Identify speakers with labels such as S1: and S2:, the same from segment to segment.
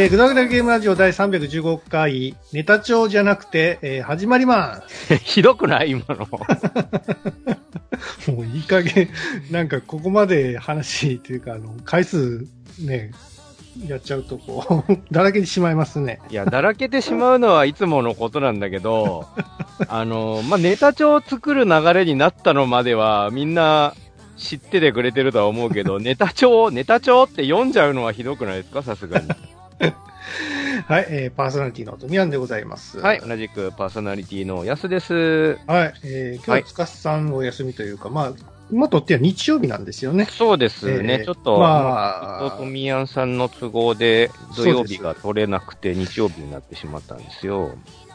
S1: えー、ぐだぐだゲームラジオ第315回、ネタ帳じゃなくて、えー、始まります。
S2: ひどくない？今の。
S1: もういい加減、なんかここまで話っていうか、あの、回数ね、やっちゃうとこう、だらけてしまいますね。
S2: いや、だらけてしまうのはいつものことなんだけど、あの、まあ、ネタ帳を作る流れになったのまでは、みんな知っててくれてるとは思うけど、ネタ帳、ネタ帳って読んじゃうのはひどくないですか？さすがに。
S1: はい、えー、パーソナリティのトミアンでございます。
S2: はい、同じくパーソナリティのやすです。
S1: はい、えー、今日
S2: は
S1: はいつかさんお休みというか、まあ、今とっては日曜日なんですよね。
S2: そうですね、
S1: えー
S2: ちょっと、
S1: まあ
S2: 伊藤富やんさんの都合で土曜日が取れなくて日曜日になってしまったんですよ。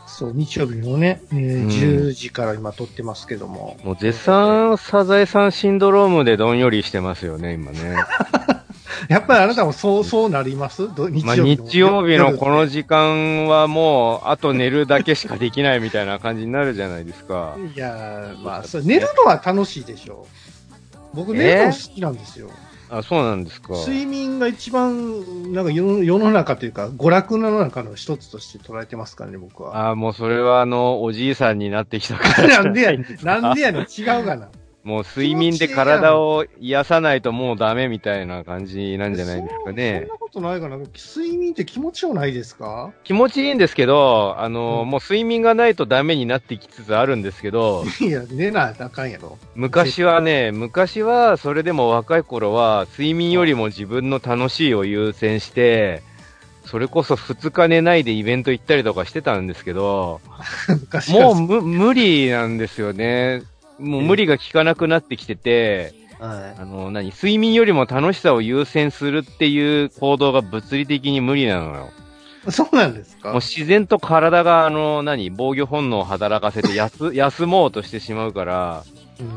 S1: そう、日曜日のね、えー
S2: うん
S1: 10時から今撮ってますけども。
S2: もう絶賛サザエさんシンドロームでどんよりしてますよね、今ね。
S1: やっぱりあなたもそう、そうなります？ど日
S2: まあ、
S1: 曜日
S2: 曜日のこの時間はもう、あと寝るだけしかできないみたいな感じになるじゃないですか。
S1: いやー、まあ、寝るのは楽しいでしょう。僕、寝るの好きなんですよ。
S2: あ、そうなんですか。
S1: 睡眠が一番、なんか世の世の中というか、娯楽の中の一つとして捉えてますからね、僕は。
S2: あもうそれはあの、おじいさんになってきたから。
S1: なんでやねん、なんでやねん、違うがな。
S2: もう睡眠で体を癒さないともうダメみたいな感じなんじゃないですか
S1: そん
S2: ね
S1: な。ことないかな。睡眠って気持ちよないですか？
S2: 気持ちいいんですけど、あの、
S1: うん
S2: もう睡眠がないとダメになってきつつあるんですけど、
S1: いや、寝なあかんやろ。
S2: 昔はね、昔はそれでも若い頃は睡眠よりも自分の楽しいを優先して、それこそ2日寝ないでイベント行ったりとかしてたんですけど、
S1: 昔は
S2: もうむ無理なんですよね。もう無理が効かなくなってきてて、
S1: は
S2: あの、何、睡眠よりも楽しさを優先するっていう行動が物理的に無理なのよ。
S1: い。そうなんですか？
S2: もう自然と体が、あの、何、防御本能を働かせて休、休もうとしてしまうから、
S1: うん。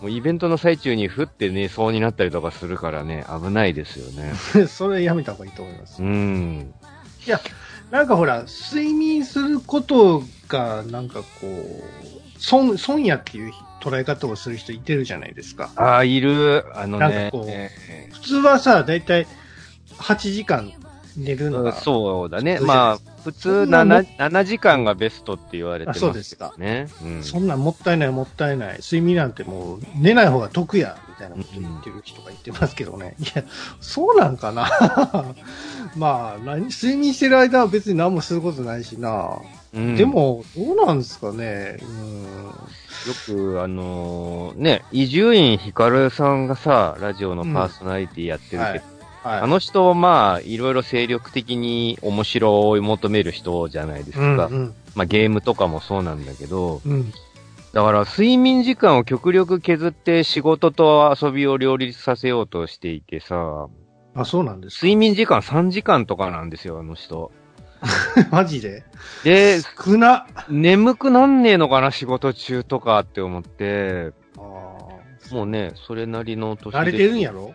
S2: もうイベントの最中にふって寝そうになったりとかするからね、危ないですよね。
S1: それやめた方がいいと思います
S2: う。ん。
S1: なんかほら、睡眠することが、なんかこう、損、損やっていう捉え方をする人いてるじゃないですか。
S2: ああ、いる。あのね
S1: なんかこう。
S2: え
S1: 普通はさ、だいたい8時間寝るの
S2: ー
S1: が、
S2: そうだね。まあ、普通
S1: そんなもん
S2: 7, 7時間がベストって言われてます
S1: あそうですか
S2: ね。うん。
S1: そんなんもったいないもったいない。睡眠なんてもう寝ない方が得や、みたいなこと言ってる人が言ってますけどね。いや、そうなんかな まあ何、睡眠してる間は別に何もすることないしな。
S2: うん
S1: で、も、どうなんですかね。うん。
S2: よく、あのーね、伊集院光さんがさ、ラジオのパーソナリティやってるけど、
S1: はい。はい。
S2: あの人はまあ、いろいろ精力的に面白を求める人じゃないですか。
S1: うんうん。
S2: まあ、ゲームとかもそうなんだけど、
S1: うん。
S2: だから睡眠時間を極力削って仕事と遊びを両立させようとしていてさ、
S1: あ、そうなんですか。
S2: 睡眠時間3時間とかなんですよ、あの人。
S1: マジで？
S2: で、
S1: 少な。
S2: 眠くなんねえのかな、仕事中とかって思って、
S1: あ
S2: もうね、それなりの年
S1: ー慣れてるんやろ？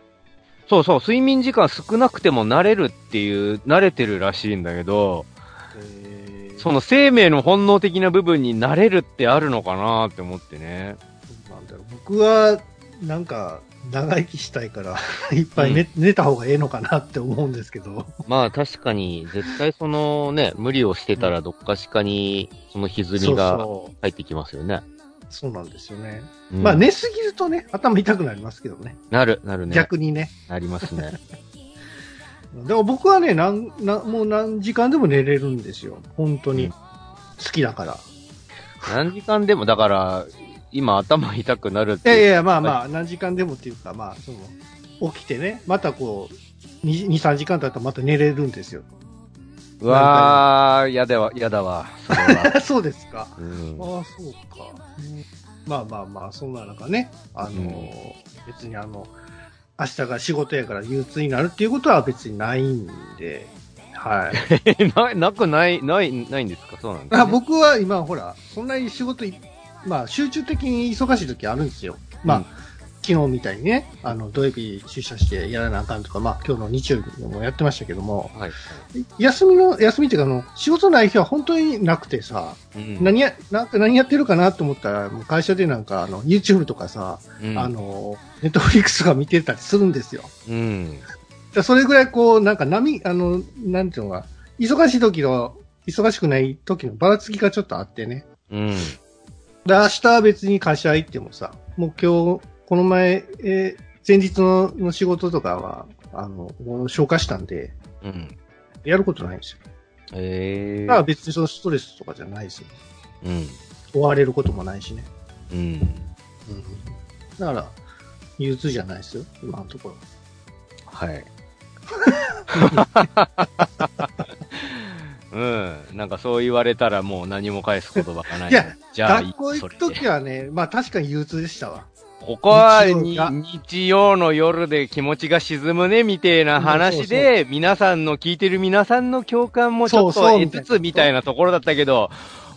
S2: そうそう、睡眠時間少なくても慣れるっていう、慣れてるらしいんだけど、
S1: えー
S2: その生命の本能的な部分に慣れるってあるのかなって思ってね。
S1: なんだろう僕は、なんか、長生きしたいから、いっぱい寝,、寝た方がええのかなって思うんですけど。
S2: まあ確かに、絶対そのね、無理をしてたらどっかしかに、その歪みが入ってきますよね。
S1: そう。そうなんですよね。
S2: うん
S1: まあ寝すぎるとね、頭痛くなりますけどね。
S2: なる、なるね。
S1: 逆にね。
S2: なりますね。
S1: でも僕はね、なん、なもう何時間でも寝れるんですよ。本当に。
S2: うん
S1: 好きだから。
S2: 何時間でも、だから、今頭痛くなるっていう。
S1: いやいや、まあまあ、何時間でもっていうか、まあ、その、起きてね、またこう、2、3時間経ったらまた寝れるんですよ。
S2: うわー、やだわ、やだわ。それは。
S1: そうですか。
S2: うん
S1: ああ、そうか。うんまあまあまあ、そんな中ね、あのー別にあの、明日が仕事やから憂鬱になるっていうことは別にないんで、はい。
S2: な、なくない、ない、ないんですか？そうなんです、ね、
S1: あ僕は今、ほら、そんなに仕事い、まあ、集中的に忙しい時あるんですよ。まあ、
S2: うん
S1: 昨日みたいにね、あの、土曜日出社してやらなあかんとか、まあ、今日の日曜日もやってましたけども、
S2: はい。
S1: 休みの、休みっていうか、あの、仕事ない日は本当になくてさ、
S2: うん
S1: 何や、なんか何やってるかなと思ったら、もう会社でなんか、あの、YouTube とかさ、
S2: うん
S1: あの、ネットフリックスとか見てたりするんですよ。
S2: うん。
S1: でそれぐらいこう、なんか波、あの、なんていうのか、忙しい時の、忙しくない時のばらつきがちょっとあってね。
S2: うん。
S1: で、明日は別に会社行ってもさ、もう今日、この前、えー前日のの仕事とかは、あの、消化したんで、
S2: うん。
S1: やることないんですよ。
S2: ええ
S1: だから別にそのストレスとかじゃないですよ。
S2: うん。
S1: 追われることもないしね。
S2: うん。
S1: うん。だから、憂鬱じゃないですよ、今のところ。
S2: はい。うん。なんかそう言われたらもう何も返す言葉がない。
S1: いや、
S2: じゃあ、
S1: 学校行くときはね、まあ確かに憂鬱でしたわ。
S2: ここはに
S1: 日曜
S2: の夜で気持ちが沈むね、みたいな話で、皆さんの、聞いてる皆さんの共感もちょっと得つつみたいなところだったけど、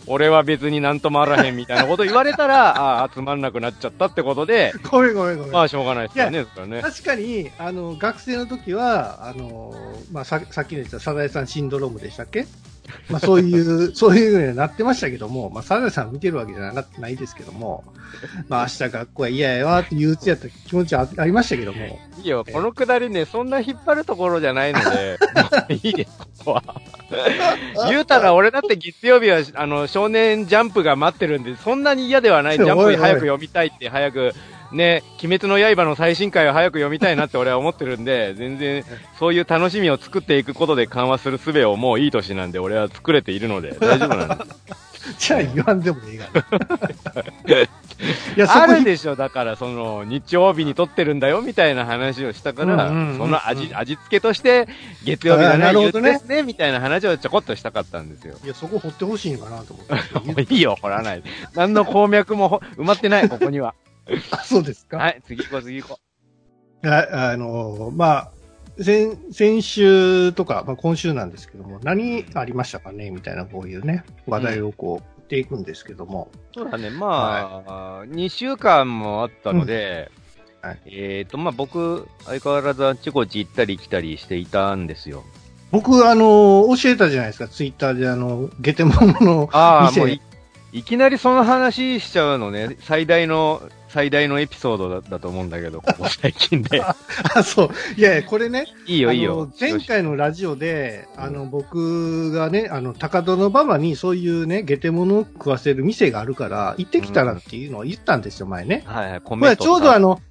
S2: 俺は別になんともあらへんみたいなこと言われたら、あ あ、つまんなくなっちゃったってことで、
S1: ごめんごめんごめん。
S2: まあしょうがないですよね、ね。
S1: 確かに、あの、学生の時は、あの、まあ、ささっきの言ったサザエさんシンドロームでしたっけ？まあ、そういう、そういうのにはなってましたけども、まあ、サザエさん見てるわけじゃなないですけども、まあ、明日学校は嫌やわって憂鬱やった気持ちはあありましたけども、
S2: いいよ、このくだりね、そんな引っ張るところじゃないので、いいです、ここは。言うたら、俺だって月曜日は、あの、少年ジャンプが待ってるんで、そんなに嫌ではない。ジャンプ早く読みたいって、早く、ね、鬼滅の刃の最新回を早く読みたいなって俺は思ってるんで、全然、そういう楽しみを作っていくことで緩和する術をもういい年なんで、俺は作れているので、大丈夫なんです。
S1: じゃあ言わんでもいいがね。いや、
S2: あるでしょ、だから、その、日曜日に撮ってるんだよ、みたいな話をしたから、その味、味付けとして、月曜日だね、
S1: なるほどね
S2: ね、みたいな話をちょこっとしたかったんですよ。
S1: いや、そこ掘ってほしいんかなと思って。
S2: いいよ、掘らないで。何の鉱脈もほ埋まってない、ここには。
S1: あ、そうですか？
S2: はい、次行こう、次行こ
S1: ああの、まあ、先、先週とか、まあ、今週なんですけども、何ありましたかね？みたいな、こういうね、話題をこう、振っていくんですけども。
S2: う。そうだね、まあ、2週間もあったので、
S1: うん。はい。
S2: えっ、と、まあ僕、相変わらずあっちこっち行ったり来たりしていたんですよ。
S1: 僕、あの、教えたじゃないですか、ツイッターで、あの、ゲテモノの
S2: ああ、
S1: 店。
S2: もうい、いきなりその話しちゃうのね、最大の、最大のエピソードだだと思うんだけど、ここ最近で。
S1: あ、そう。いやいや、これね、
S2: いいよ、
S1: あ
S2: いいよ
S1: の。前回のラジオで、あの、僕がね、あの、高戸の馬場にそういうね、ゲテモノを食わせる店があるから、行ってきたらっていうのを言ったんですよ、前ね。
S2: はいはい、コ
S1: これちょうどあ
S2: の、
S1: の、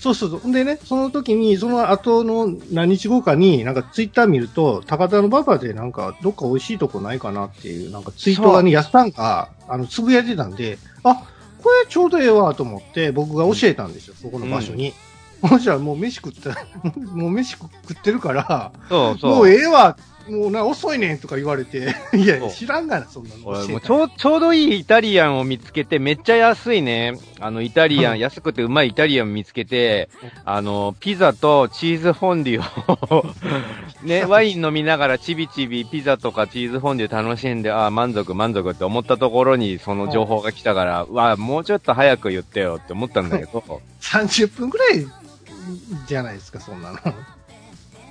S1: そうそうそう。でね、その時に、その後の何日後かに、なんかツイッター見ると、高田の馬場でなんか、どっか美味しいとこないかなっていう、なんかツイートがね、やったんが、あの、つぶやいてたんで、あ、これちょうどええわと思って、僕が教えたんですよ、そこの場所に。そしたらもう飯食った、もう飯食ってるから、
S2: そうそう。
S1: もうええわ、もうな、遅いねんとか言われて、いや知らんがな、そんなの
S2: 俺もう。ちょうちょうどいいイタリアンを見つけて、めっちゃ安いね。あの、イタリアン、
S1: うん
S2: 安くてうまいイタリアン見つけて、あの、ピザとチーズフォンデュを、ね、ワイン飲みながらちびちびピザとかチーズフォンデュ楽しんで、ああ、満足満足って思ったところにその情報が来たから、うわあ、もうちょっと早く言ってよって思ったんだけど、
S1: 30分くらいじゃないですか、そんなの。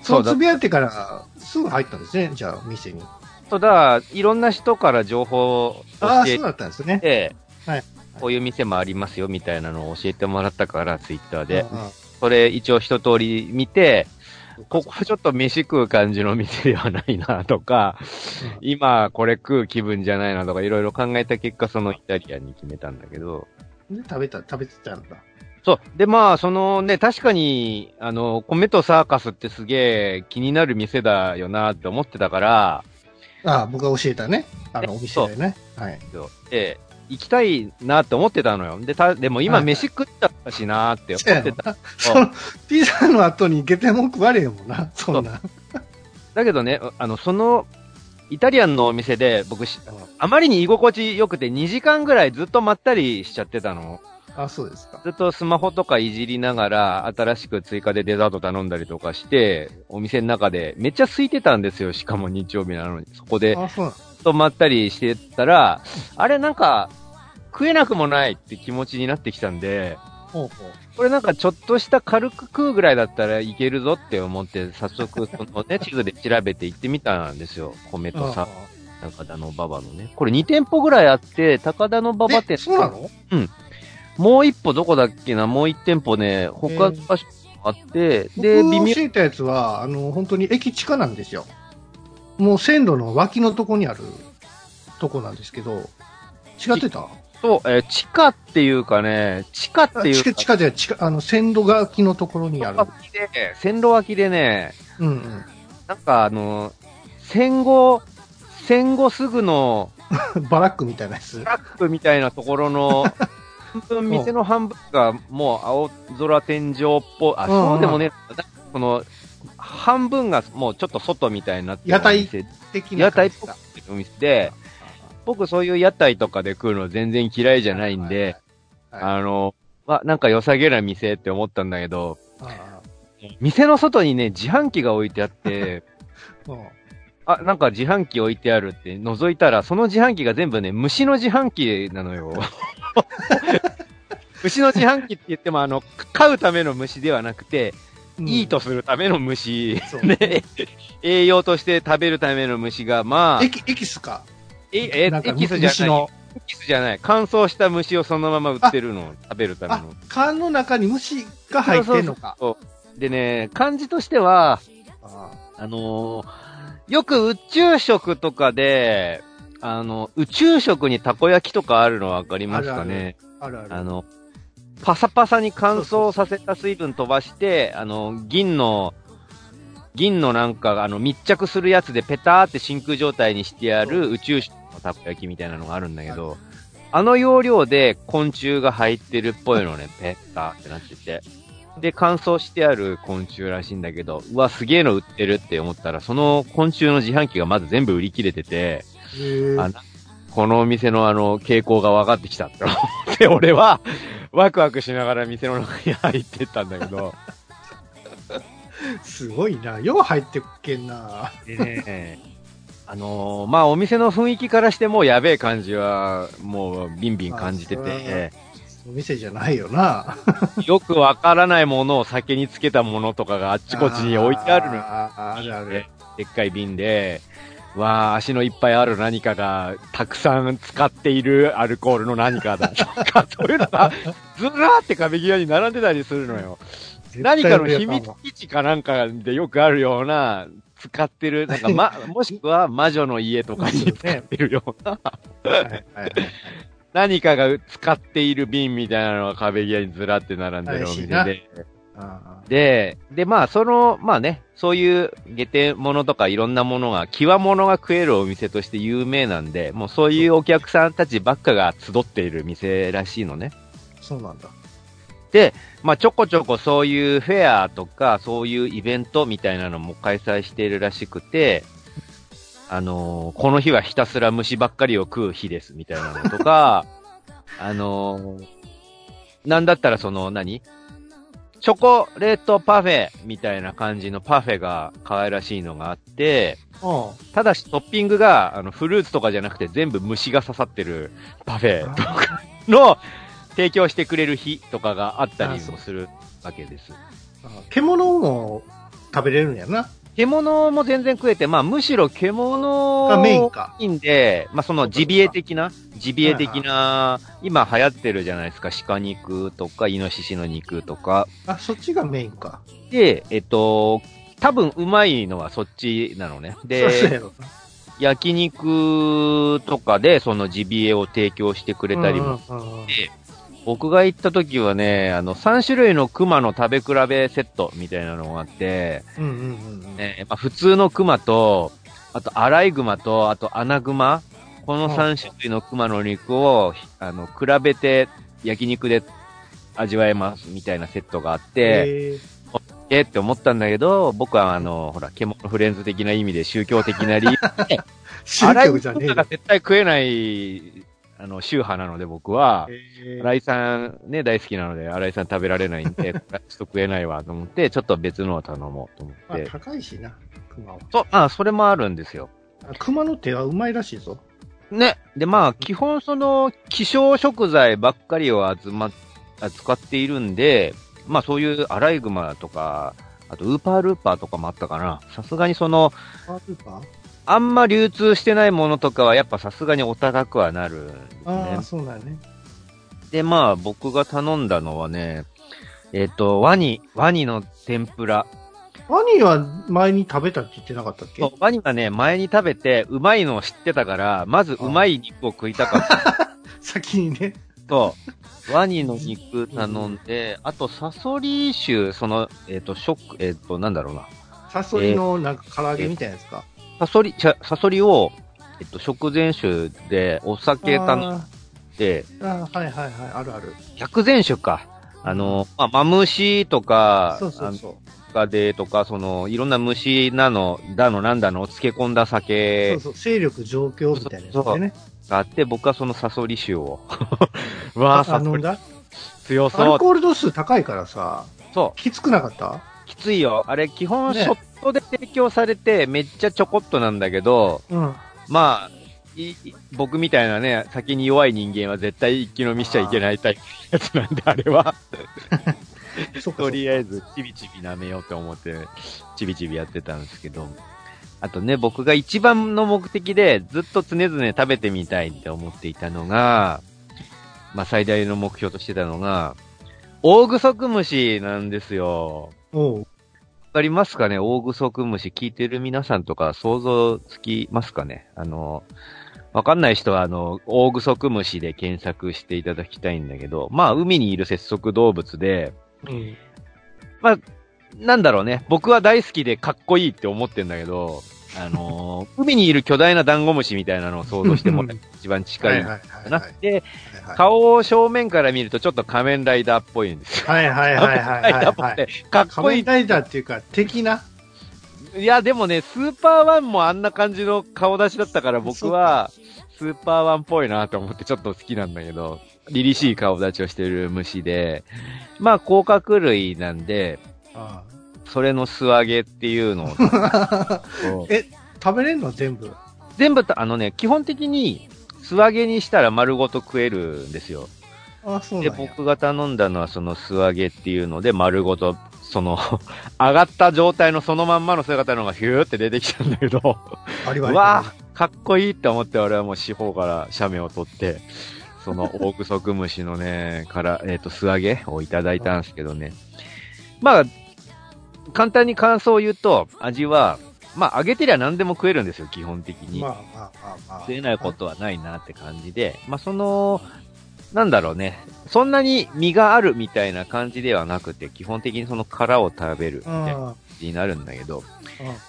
S2: そ
S1: ううつぶやいてから、すぐ入ったんですね、じゃあ、店に。
S2: ただ、いろんな人から情報を
S1: ああ、
S2: 教え
S1: そうだったんですね。
S2: て、
S1: はい
S2: こういう店もありますよみたいなのを教えてもらったから、ツイッターで。
S1: うんうん
S2: それ一応一通り見て、ここはちょっと飯食う感じの店ではないなとか、今これ食う気分じゃないなとかいろいろ考えた結果そのイタリアンに決めたんだけど、
S1: で、食べた、食べてたんだ。
S2: そう。で、まあ、そのね、確かに、あの、米とサーカスってすげえ気になる店だよなって思ってたから、
S1: ああ、僕が教えたね。あ
S2: え
S1: の、お店でね。はい。
S2: で、行きたいなって思ってたのよ。で、た、でも今
S1: はい
S2: 飯食っちゃったしなって思ってた。
S1: その、ピザの後にゲテモン食われへんもんな、そんな。
S2: だけどね、あの、その、イタリアンのお店で僕し、あまりに居心地良くて2時間ぐらいずっとまったりしちゃってたの。
S1: あ、そうですか。
S2: ずっとスマホとかいじりながら、新しく追加でデザート頼んだりとかして、お店の中でめっちゃ空いてたんですよ。しかも日曜日なのに。そこでず
S1: あ、そうなの。
S2: っとまったりしてたら、あれなんか、食えなくもないって気持ちになってきたんで、
S1: ほうほう。
S2: これなんかちょっとした軽く食うぐらいだったらいけるぞって思って、早速そのね、地図で調べて行ってみたんですよ。米とさ、高田の馬場のね。これ2店舗ぐらいあって、高田の馬場
S1: え
S2: 店。
S1: そうなの？
S2: もう一歩どこだっけな？もう一店舗ね、他の場所、あって、で、
S1: 僕
S2: 微妙
S1: 教えたやつは、あの、本当に駅地下なんですよ。もう線路の脇のとこにあるとこなんですけど、違ってた？
S2: と、えー地下っていうかね、地下っていうか、
S1: あ地下、じゃ地下、あの、線路脇のところにある。
S2: 線路脇でね、
S1: うんうん。
S2: なんかあの、戦後、戦後すぐの
S1: バラックみたいなやつ
S2: ト。ラックみたいなところの、半分、店の半分がもう青空天井っぽい、あ、そうでもね、この、半分がもうちょっと外みたいになって。る
S1: 屋台的
S2: 屋
S1: な感じか。
S2: 台っぽくなってるお店で、僕そういう屋台とかで食うの全然嫌いじゃないんで、あの、ま、なんか良さげな店って思ったんだけど、
S1: あ
S2: 店の外にね、自販機が置いてあって、
S1: あ
S2: なんか自販機置いてあるって覗いたら、その自販機が全部ね、虫の自販機なのよ。虫の自販機って言っても、あの、飼うための虫ではなくて、いいとするための虫、
S1: そう
S2: ね、栄養として食べるための虫が、まあ、
S1: エキエキスか？
S2: え、え、エキスじゃない。エキスじゃない。乾燥した虫をそのまま売ってるのを食べるため
S1: あ
S2: の。、
S1: 缶の中に虫が入ってんのか。
S2: そうでね、感じとしては、
S1: あ
S2: あのーよく宇宙食とかで、あの、宇宙食にたこ焼きとかあるのわかりますかね
S1: あるある。
S2: あの、パサパサに乾燥させた水分飛ばして、あの、銀の、銀のなんか、あの、密着するやつでペターって真空状態にしてある宇宙食のたこ焼きみたいなのがあるんだけど、あの要領で昆虫が入ってるっぽいのね、ペッターってなってて。で、乾燥してある昆虫らしいんだけど、うわ、すげえの売ってるって思ったら、その昆虫の自販機がまず全部売り切れてて、あこのお店のあの、傾向が分かってきたって思って、俺は、ワクワクしながら店の中に入ってったんだけど、
S1: すごいな。よう入ってっけんな。
S2: でね、あのーまあ、お店の雰囲気からしてもうやべえ感じは、もうビンビン感じてて、
S1: お店じゃないよな。
S2: よくわからないものを酒につけたものとかがあっちこっちに置いてあるのよ。
S1: あーあるある。
S2: でっかい瓶で、わあ、足のいっぱいある何かが、たくさん使っているアルコールの何かだとか、そういうのが、ずらーって壁際に並んでたりするのよ。何かの秘密基地かなんかでよくあるような、使ってる、なんか ま、もしくは魔女の家とかに使ってるような、
S1: はいはいはい
S2: 何かが使っている瓶みたいなのが壁際にずらって並んでるお店で。
S1: あ
S2: で、で、まあ、その、まあね、そういう下手物とかいろんなものが、際物が食えるお店として有名なんで、もうそういうお客さんたちばっかが集っている店らしいのね。
S1: ーそうなんだ。
S2: まあ、ちょこちょこそういうフェアとか、そういうイベントみたいなのも開催しているらしくて、あのーこの日はひたすら虫ばっかりを食う日です、みたいなのとか、あのーなんだったらその何、チョコレートパフェみたいな感じのパフェが可愛らしいのがあって、
S1: あ
S2: ただしトッピングが、あの、フルーツとかじゃなくて全部虫が刺さってるパフェとかの提供してくれる日とかがあったりもするわけです。
S1: あ獣も食べれるんやな。
S2: 獣も全然食えて、まあむしろ獣
S1: がメインか。
S2: いいんで、まあそのジビエ的な、ジビエ的な、今流行ってるじゃないですか、鹿肉とか、イノシシの肉とか。
S1: あ、そっちがメインか。
S2: で、えっと、多分うまいのはそっちなのね。で、焼肉とかでそのジビエを提供してくれたりも。
S1: うんうんうん
S2: 僕が行った時はね、あの、3種類の熊の食べ比べセットみたいなのがあって、
S1: うんうんうんうん。
S2: ね、まあ、普通の熊と、あと、アライグマと、あと、アナグマ。この3種類の熊の肉を、あの、比べて焼肉で味わえますみたいなセットがあって、えーって思ったんだけど、僕はあの、ほら、獣フレンズ的な意味で宗教的な理由で、
S1: 宗教じゃねえ。
S2: 絶対食えない、あの、宗派なので僕は、新井さんね、大好きなので、新井さん食べられないんで、ちょっと食えないわと思って、ちょっと別のを頼もうと思
S1: まあ
S2: って。
S1: 高いしな、熊は。
S2: そう、あ、それもあるんですよ。
S1: あ熊の手はうまいらしいぞ。
S2: ね。で、まあ、基本その、希少食材ばっかりを集まっ、扱っているんで、まあそういうアライグマとか、あとウーパールーパーとかもあったかな。さすがにその、
S1: パールーパー？
S2: あんま流通してないものとかはやっぱさすがにお高くはなるんです
S1: あ
S2: ね
S1: あ、。そうだよね。
S2: で、まあ僕が頼んだのはね、えっ、と、ワニ、ワニの天ぷら。
S1: ワニは前に食べたって言ってなかったっけ？
S2: そうワニはね、前に食べて、うまいのを知ってたから、まずうまい肉を食いたかった。
S1: 先にね。
S2: と、ワニの肉頼んで、あと、サソリ酒、その、えっ、と、食、えっ、と、なんだろうな。
S1: サソリのなんか唐揚げみたいなやつか。
S2: サソリ、サソリを、えっと、食前酒でお酒頼ん
S1: あ
S2: で、
S1: ーあー、はいはいはい、あるある。
S2: 百前酒か。あの、まあ、マムシとか、
S1: そうそうそう。
S2: あのかでとか、その、いろんな虫なの、だのなんだのを漬け込んだ
S1: そ
S2: 酒
S1: うそう、勢力状況みたいなやつでね。
S2: があって、僕はそのサソリ酒を。うわ
S1: あ
S2: ぁ、サソリ強そう。
S1: ルコール度数高いからさ、
S2: そ
S1: きつくなかった
S2: う、きついよ。あれ、基本
S1: ね
S2: ショットで提供されて、めっちゃちょこっとなんだけど、
S1: うん。
S2: まあ、僕みたいなね、先に弱い人間は絶対一気飲みしちゃいけないタイプのやつなんで、あれは。とりあえず、ちびちび舐めようと思って、ちびちびやってたんですけど。あとね、僕が一番の目的で、ずっと常々食べてみたいって思っていたのが、まあ最大の目標としてたのが、オオグソクムシなんですよ。
S1: おう
S2: わかりますかね？オオグソクムシ聞いてる皆さんとか想像つきますかね？あの、わかんない人はあの、オオグソクムシで検索していただきたいんだけど、まあ海にいる節足動物で、
S1: うん。
S2: なんだろうね。僕は大好きでかっこいいって思ってんだけど、あのー海にいる巨大なダンゴムシみたいなのを想像してもら一番近いなで、
S1: はい。
S2: 顔を正面から見るとちょっと仮面ライダーっぽいんですよ。
S1: はいはいはいはいはい
S2: かっこいい
S1: 仮面。ライダーっていうか、的な。
S2: いや、でもね、スーパーワンもあんな感じの顔出しだったから僕は、スーパーワンっぽいなと思ってちょっと好きなんだけど、凛々しい顔立ちをしてる虫で、まあ、甲殻類なんで、
S1: あ
S2: それの素揚げっていうのを
S1: あ え、食べれんの全部？
S2: 全部た、あのね、基本的に素揚げにしたら丸ごと食えるんですよ。
S1: あそう
S2: で。僕が頼んだのはその素揚げっていうので丸ごと、その、上がった状態のそのまんまの姿のがヒューって出てきたんだけど、
S1: バリバリ。
S2: うわぁ、かっこいいって思って俺はもう四方から写メを撮って、その オオグソクムシのね、から、えっ、と、素揚げをいただいたんですけどね。まあ、簡単に感想を言うと、味は、まあ、揚げてりゃ何でも食えるんですよ、基本的に。
S1: まあまあまあまあ。
S2: 食えないことはないなって感じで、まあ、その、なんだろうね。そんなに身があるみたいな感じではなくて、基本的にその殻を食べるみたいな感じになるんだけど、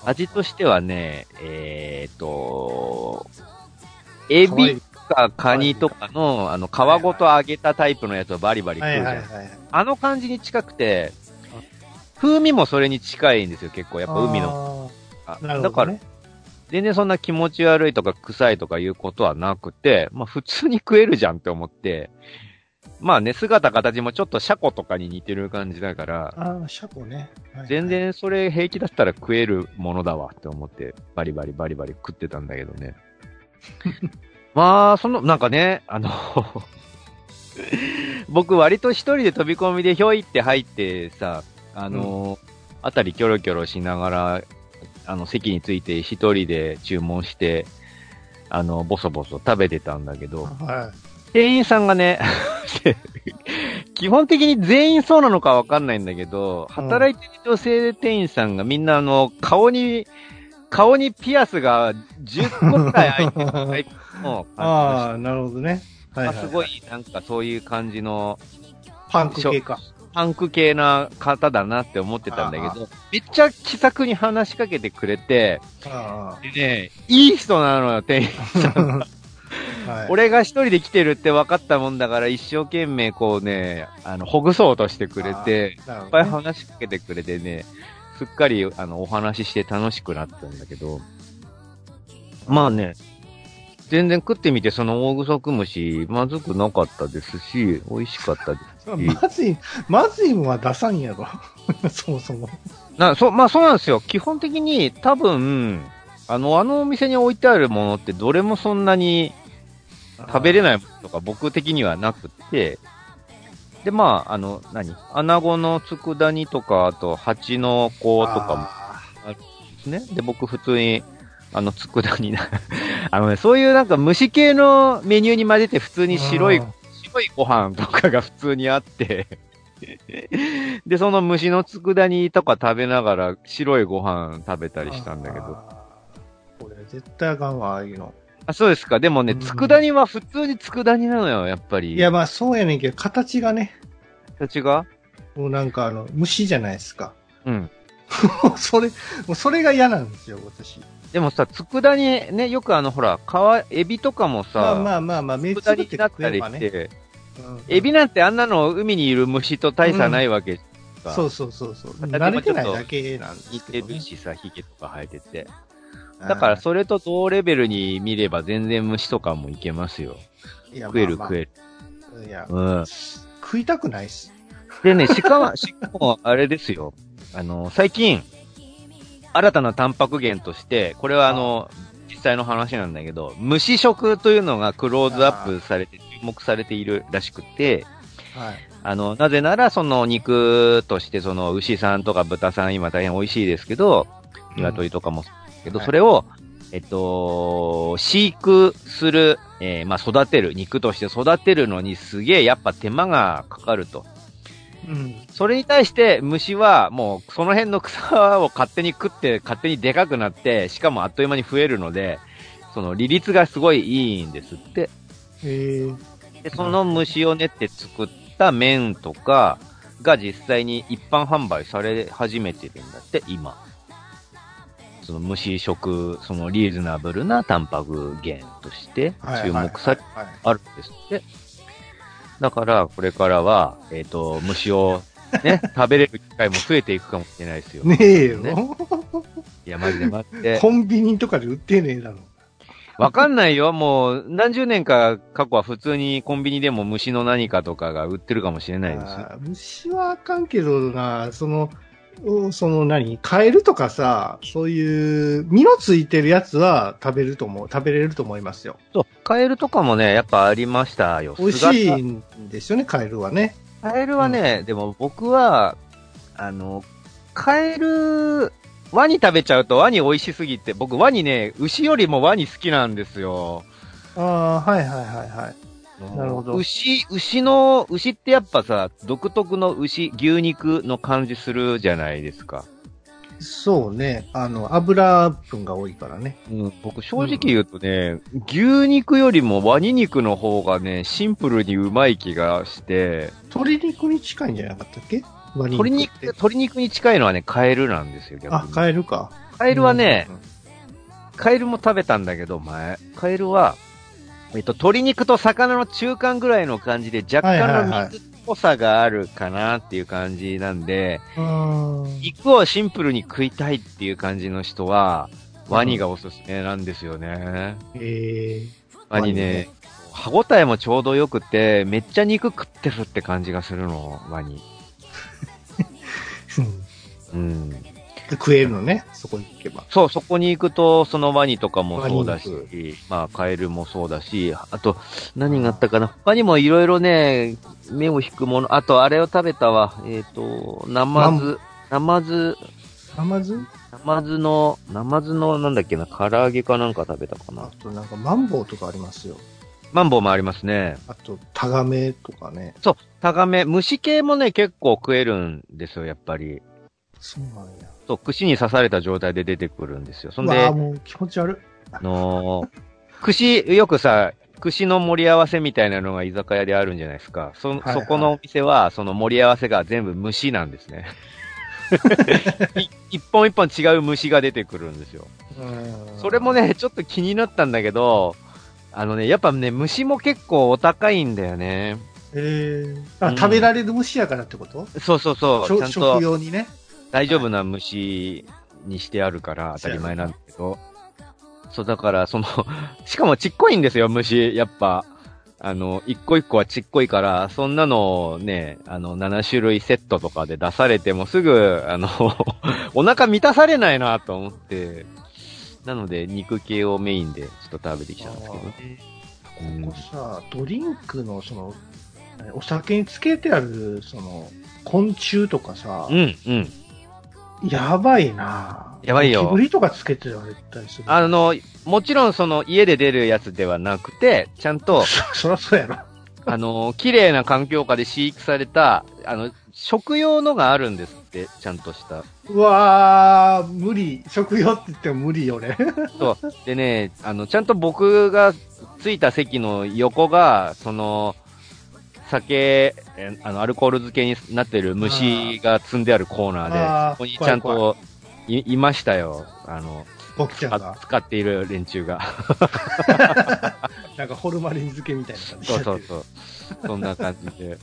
S2: 味としてはね、えーっと、エビかカニとかの、あの、皮ごと揚げたタイプのやつをバリバリ食うじゃん。あの感じに近くて、風味もそれに近いんですよ、結構。やっぱ海の。
S1: の。
S2: あ
S1: なるほど、ね。
S2: だから、全然そんな気持ち悪いとか臭いとかいうことはなくて、まあ普通に食えるじゃんって思って、まあね、姿形もちょっとシャコとかに似てる感じだから、
S1: ああ、シャコね。はい
S2: 全。然それ平気だったら食えるものだわって思って、バリバリバリバリ食ってたんだけどね。まあ、その、なんかね、あの、僕割と一人で飛び込みでひょいって入ってさ、あの、あたりキョロキョロしながら、あの、席について一人で注文して、あの、ボソボソ食べてたんだけど、
S1: は
S2: 店員さんがね、基本的に全員そうなのかわかんないんだけど、
S1: うん
S2: 働いてる女性店員さんがみんなあの、顔に、顔にピアスが10個くらい開いてる。感
S1: ああ、なるほどね。はいはい。
S2: すごいなんかそういう感じの
S1: パンク系か。
S2: パンク系な方だなって思ってたんだけど、めっちゃ気さくに話しかけてくれて、
S1: あ
S2: でね、いい人なのよ、店員
S1: あ。はい。
S2: 俺が一人で来てるって分かったもんだから、一生懸命こうね、あの、ほぐそうとしてくれて、いっぱい話しかけてくれてね、すっかり、あの、お話しして楽しくなったんだけど、まあね、全然食ってみて、その大グソクムシ、まずくなかったですし、美味しかったですし。
S1: まずい、まずいもんは出さんやろ。そもそも。
S2: な、そう、まあそうなんですよ。基本的に多分、あの、あのお店に置いてあるものってどれもそんなに食べれ
S1: い
S2: ないとか僕的にはなくて、で、まあ、あの、何？穴子の佃煮とか、あと、蜂の子とかもですね。で、僕普通に、あの、佃煮な、あのね、そういうなんか虫系のメニューに混ぜて普通に白い
S1: うん、
S2: 白いご飯とかが普通にあって、で、その虫の佃煮とか食べながら白いご飯食べたりしたんだけど。
S1: これ絶対あかんわ、ああいうの。
S2: あ、そうですか。でもね、
S1: うん
S2: 佃煮は普通に佃煮なのよ、やっぱり。
S1: いや、まあそうやねんけど、形がね、
S2: 形が？
S1: もうなんかあの、虫じゃないですか。
S2: うん。
S1: それ、もうそれが嫌なんですよ、私。
S2: でもさ、佃煮ね、よくあの、ほら、皮、エビとかもさ、
S1: まあまあまあまあ、目つ
S2: 佃煮
S1: ぶって
S2: になったり。して、
S1: うん
S2: エビなんてあんなの海にいる虫と大差ないわけか。
S1: そうそうそうそう。慣れてないだけなんです
S2: 似
S1: けど、ね。
S2: てるしさ、ヒゲとか生えてて。だからそれと同レベルに見れば全然虫とかもいけますよ。食える食え
S1: る。
S2: る。
S1: いや、
S2: うん。
S1: 食いたくないっす。
S2: でね、しかも、しかも、あれですよ。あの、最近、新たなタンパク源として、これはあの、実際の話なんだけど、虫食というのがクローズアップされて、注目されているらしくて、
S1: はい。
S2: あの、なぜなら、その肉として、その牛さんとか豚さん今大変美味しいですけど、鶏とかもけど、
S1: はい
S2: それを、えっと、飼育する、えーまあ、育てる、肉として育てるのにすげえやっぱ手間がかかると。
S1: うん。
S2: それに対して虫はもうその辺の草を勝手に食って勝手にでかくなって、しかもあっという間に増えるので、その利率がすごいいいんですって。
S1: へえ。
S2: で、その虫を練って作った麺とかが実際に一般販売され始めてるんだって、今。その虫食、そのリーズナブルなタンパク源として注目され、
S1: はいはい
S2: あるんですって。だから、これからは、えっ、と、虫をね、食べれる機会も増えていくかもしれないですよ。
S1: ねえよ。
S2: ねいや、マジで待って。
S1: コンビニとかで売ってねえだろ。
S2: わかんないよ。もう、何十年か過去は普通にコンビニでも虫の何かとかが売ってるかもしれないです
S1: 虫はあかんけどな、その、おその何カエルとかさ、そういう、実のついてるやつは食べると思う、食べれると思いますよ。
S2: そう、カエルとかもね、やっぱありましたよ。
S1: 美味しい
S2: 姿
S1: んですよね、カエルはね。
S2: カエルはね、でも僕は、あの、カエル、ワニ食べちゃうとワニ美味しすぎて、僕ワニね、牛よりもワニ好きなんですよ。
S1: ああ、はいはいはいはい。なるほど
S2: 牛、牛の、牛ってやっぱさ、独特の牛、牛肉の感じするじゃないですか。
S1: そうね、あの、油分が多いからね。
S2: うん、僕正直言うとね、牛肉よりもワニ肉の方がね、シンプルにうまい気がして、
S1: 鶏肉に近いんじゃなかったっけ？ワニ
S2: 鶏肉、
S1: 肉って。
S2: 鶏肉に近いのはね、カエルなんですよ、逆
S1: あ
S2: に。、
S1: カエルか。
S2: カエルはね、
S1: うん、
S2: カエルも食べたんだけど、前。カエルは、えっと、鶏肉と魚の中間ぐらいの感じで、若干の水っぽさがあるかなっていう感じなんで、肉をシンプルに食いたいっていう感じの人は、ワニがおすすめなんですよね。
S1: え
S2: ワニね、歯応えもちょうどよくて、めっちゃ肉食ってるって感じがするの、ワニ。
S1: ー
S2: うん。
S1: で食えるのね、そこに行けば。
S2: そう、そこに行くと、そのワニとかもそうだし、まあ、カエルもそうだし、あと、何があったかな他にもいろいろね、目を引くもの、あと、あれを食べたわ。えっ、と、ナマズ、ナマズ、
S1: ナマズ？
S2: ナマズの、ナマズの、なんだっけな、唐揚げかなんか食べたか
S1: あ
S2: な。
S1: となんかマンボウとかありますよ。
S2: マンボウもありますね。
S1: あと、タガメとかね。
S2: そう、タガメ、虫系もね、結構食えるんですよ、やっぱり。
S1: そうなんや。
S2: そう、串に刺された状態で出てくるんですよ。そんで
S1: あ、、もう気持ち悪い。
S2: あのー串、よくさ、串の盛り合わせみたいなのが居酒屋であるんじゃないですか。そ、
S1: はいはい
S2: そこのお店は、その盛り合わせが全部虫なんですね。い一本一本違う虫が出てくるんですよ。
S1: うん
S2: それも、ね、ちょっと気になったんだけど、あのね、やっぱね、虫も結構お高いんだよね。
S1: えー、あ、
S2: うん
S1: 食べられる虫やからってこと？
S2: そうそうそう。
S1: 食食
S2: ちゃんと
S1: 用にね。
S2: 大丈夫な虫にしてあるから当たり前なんだけど。そう、だから、その、しかもちっこいんですよ、虫。やっぱ。あの、一個一個はちっこいから、そんなのをね、あの、7種類セットとかで出されてもすぐ、あの、お腹満たされないなと思って、なので、肉系をメインでちょっと食べてきたんですけど
S1: ここさ、ドリンクのその、お酒につけてある、その、昆虫とかさ、
S2: うん、うん。
S1: やばいな
S2: やばいよ
S1: 煙とかつけてたりする。
S2: あの、もちろんその家で出るやつではなくて、ちゃんと、
S1: そ そらそうやろ。
S2: あの、綺麗な環境下で飼育された、あの、食用のがあるんですって、ちゃんとした。
S1: うわー、無理。食用って言っても無理よね。
S2: そう。でね、あの、ちゃんと僕が着いた席の横が、その、酒、えあの、アルコール漬けになってる虫が積んであるコーナーで、
S1: あー
S2: そこにちゃんといいましたよ。あの、
S1: ちゃん
S2: あ
S1: が？
S2: 使っている連中が。
S1: なんかホルマリン漬けみたいな感じ
S2: そうそうそう。そんな感じ で。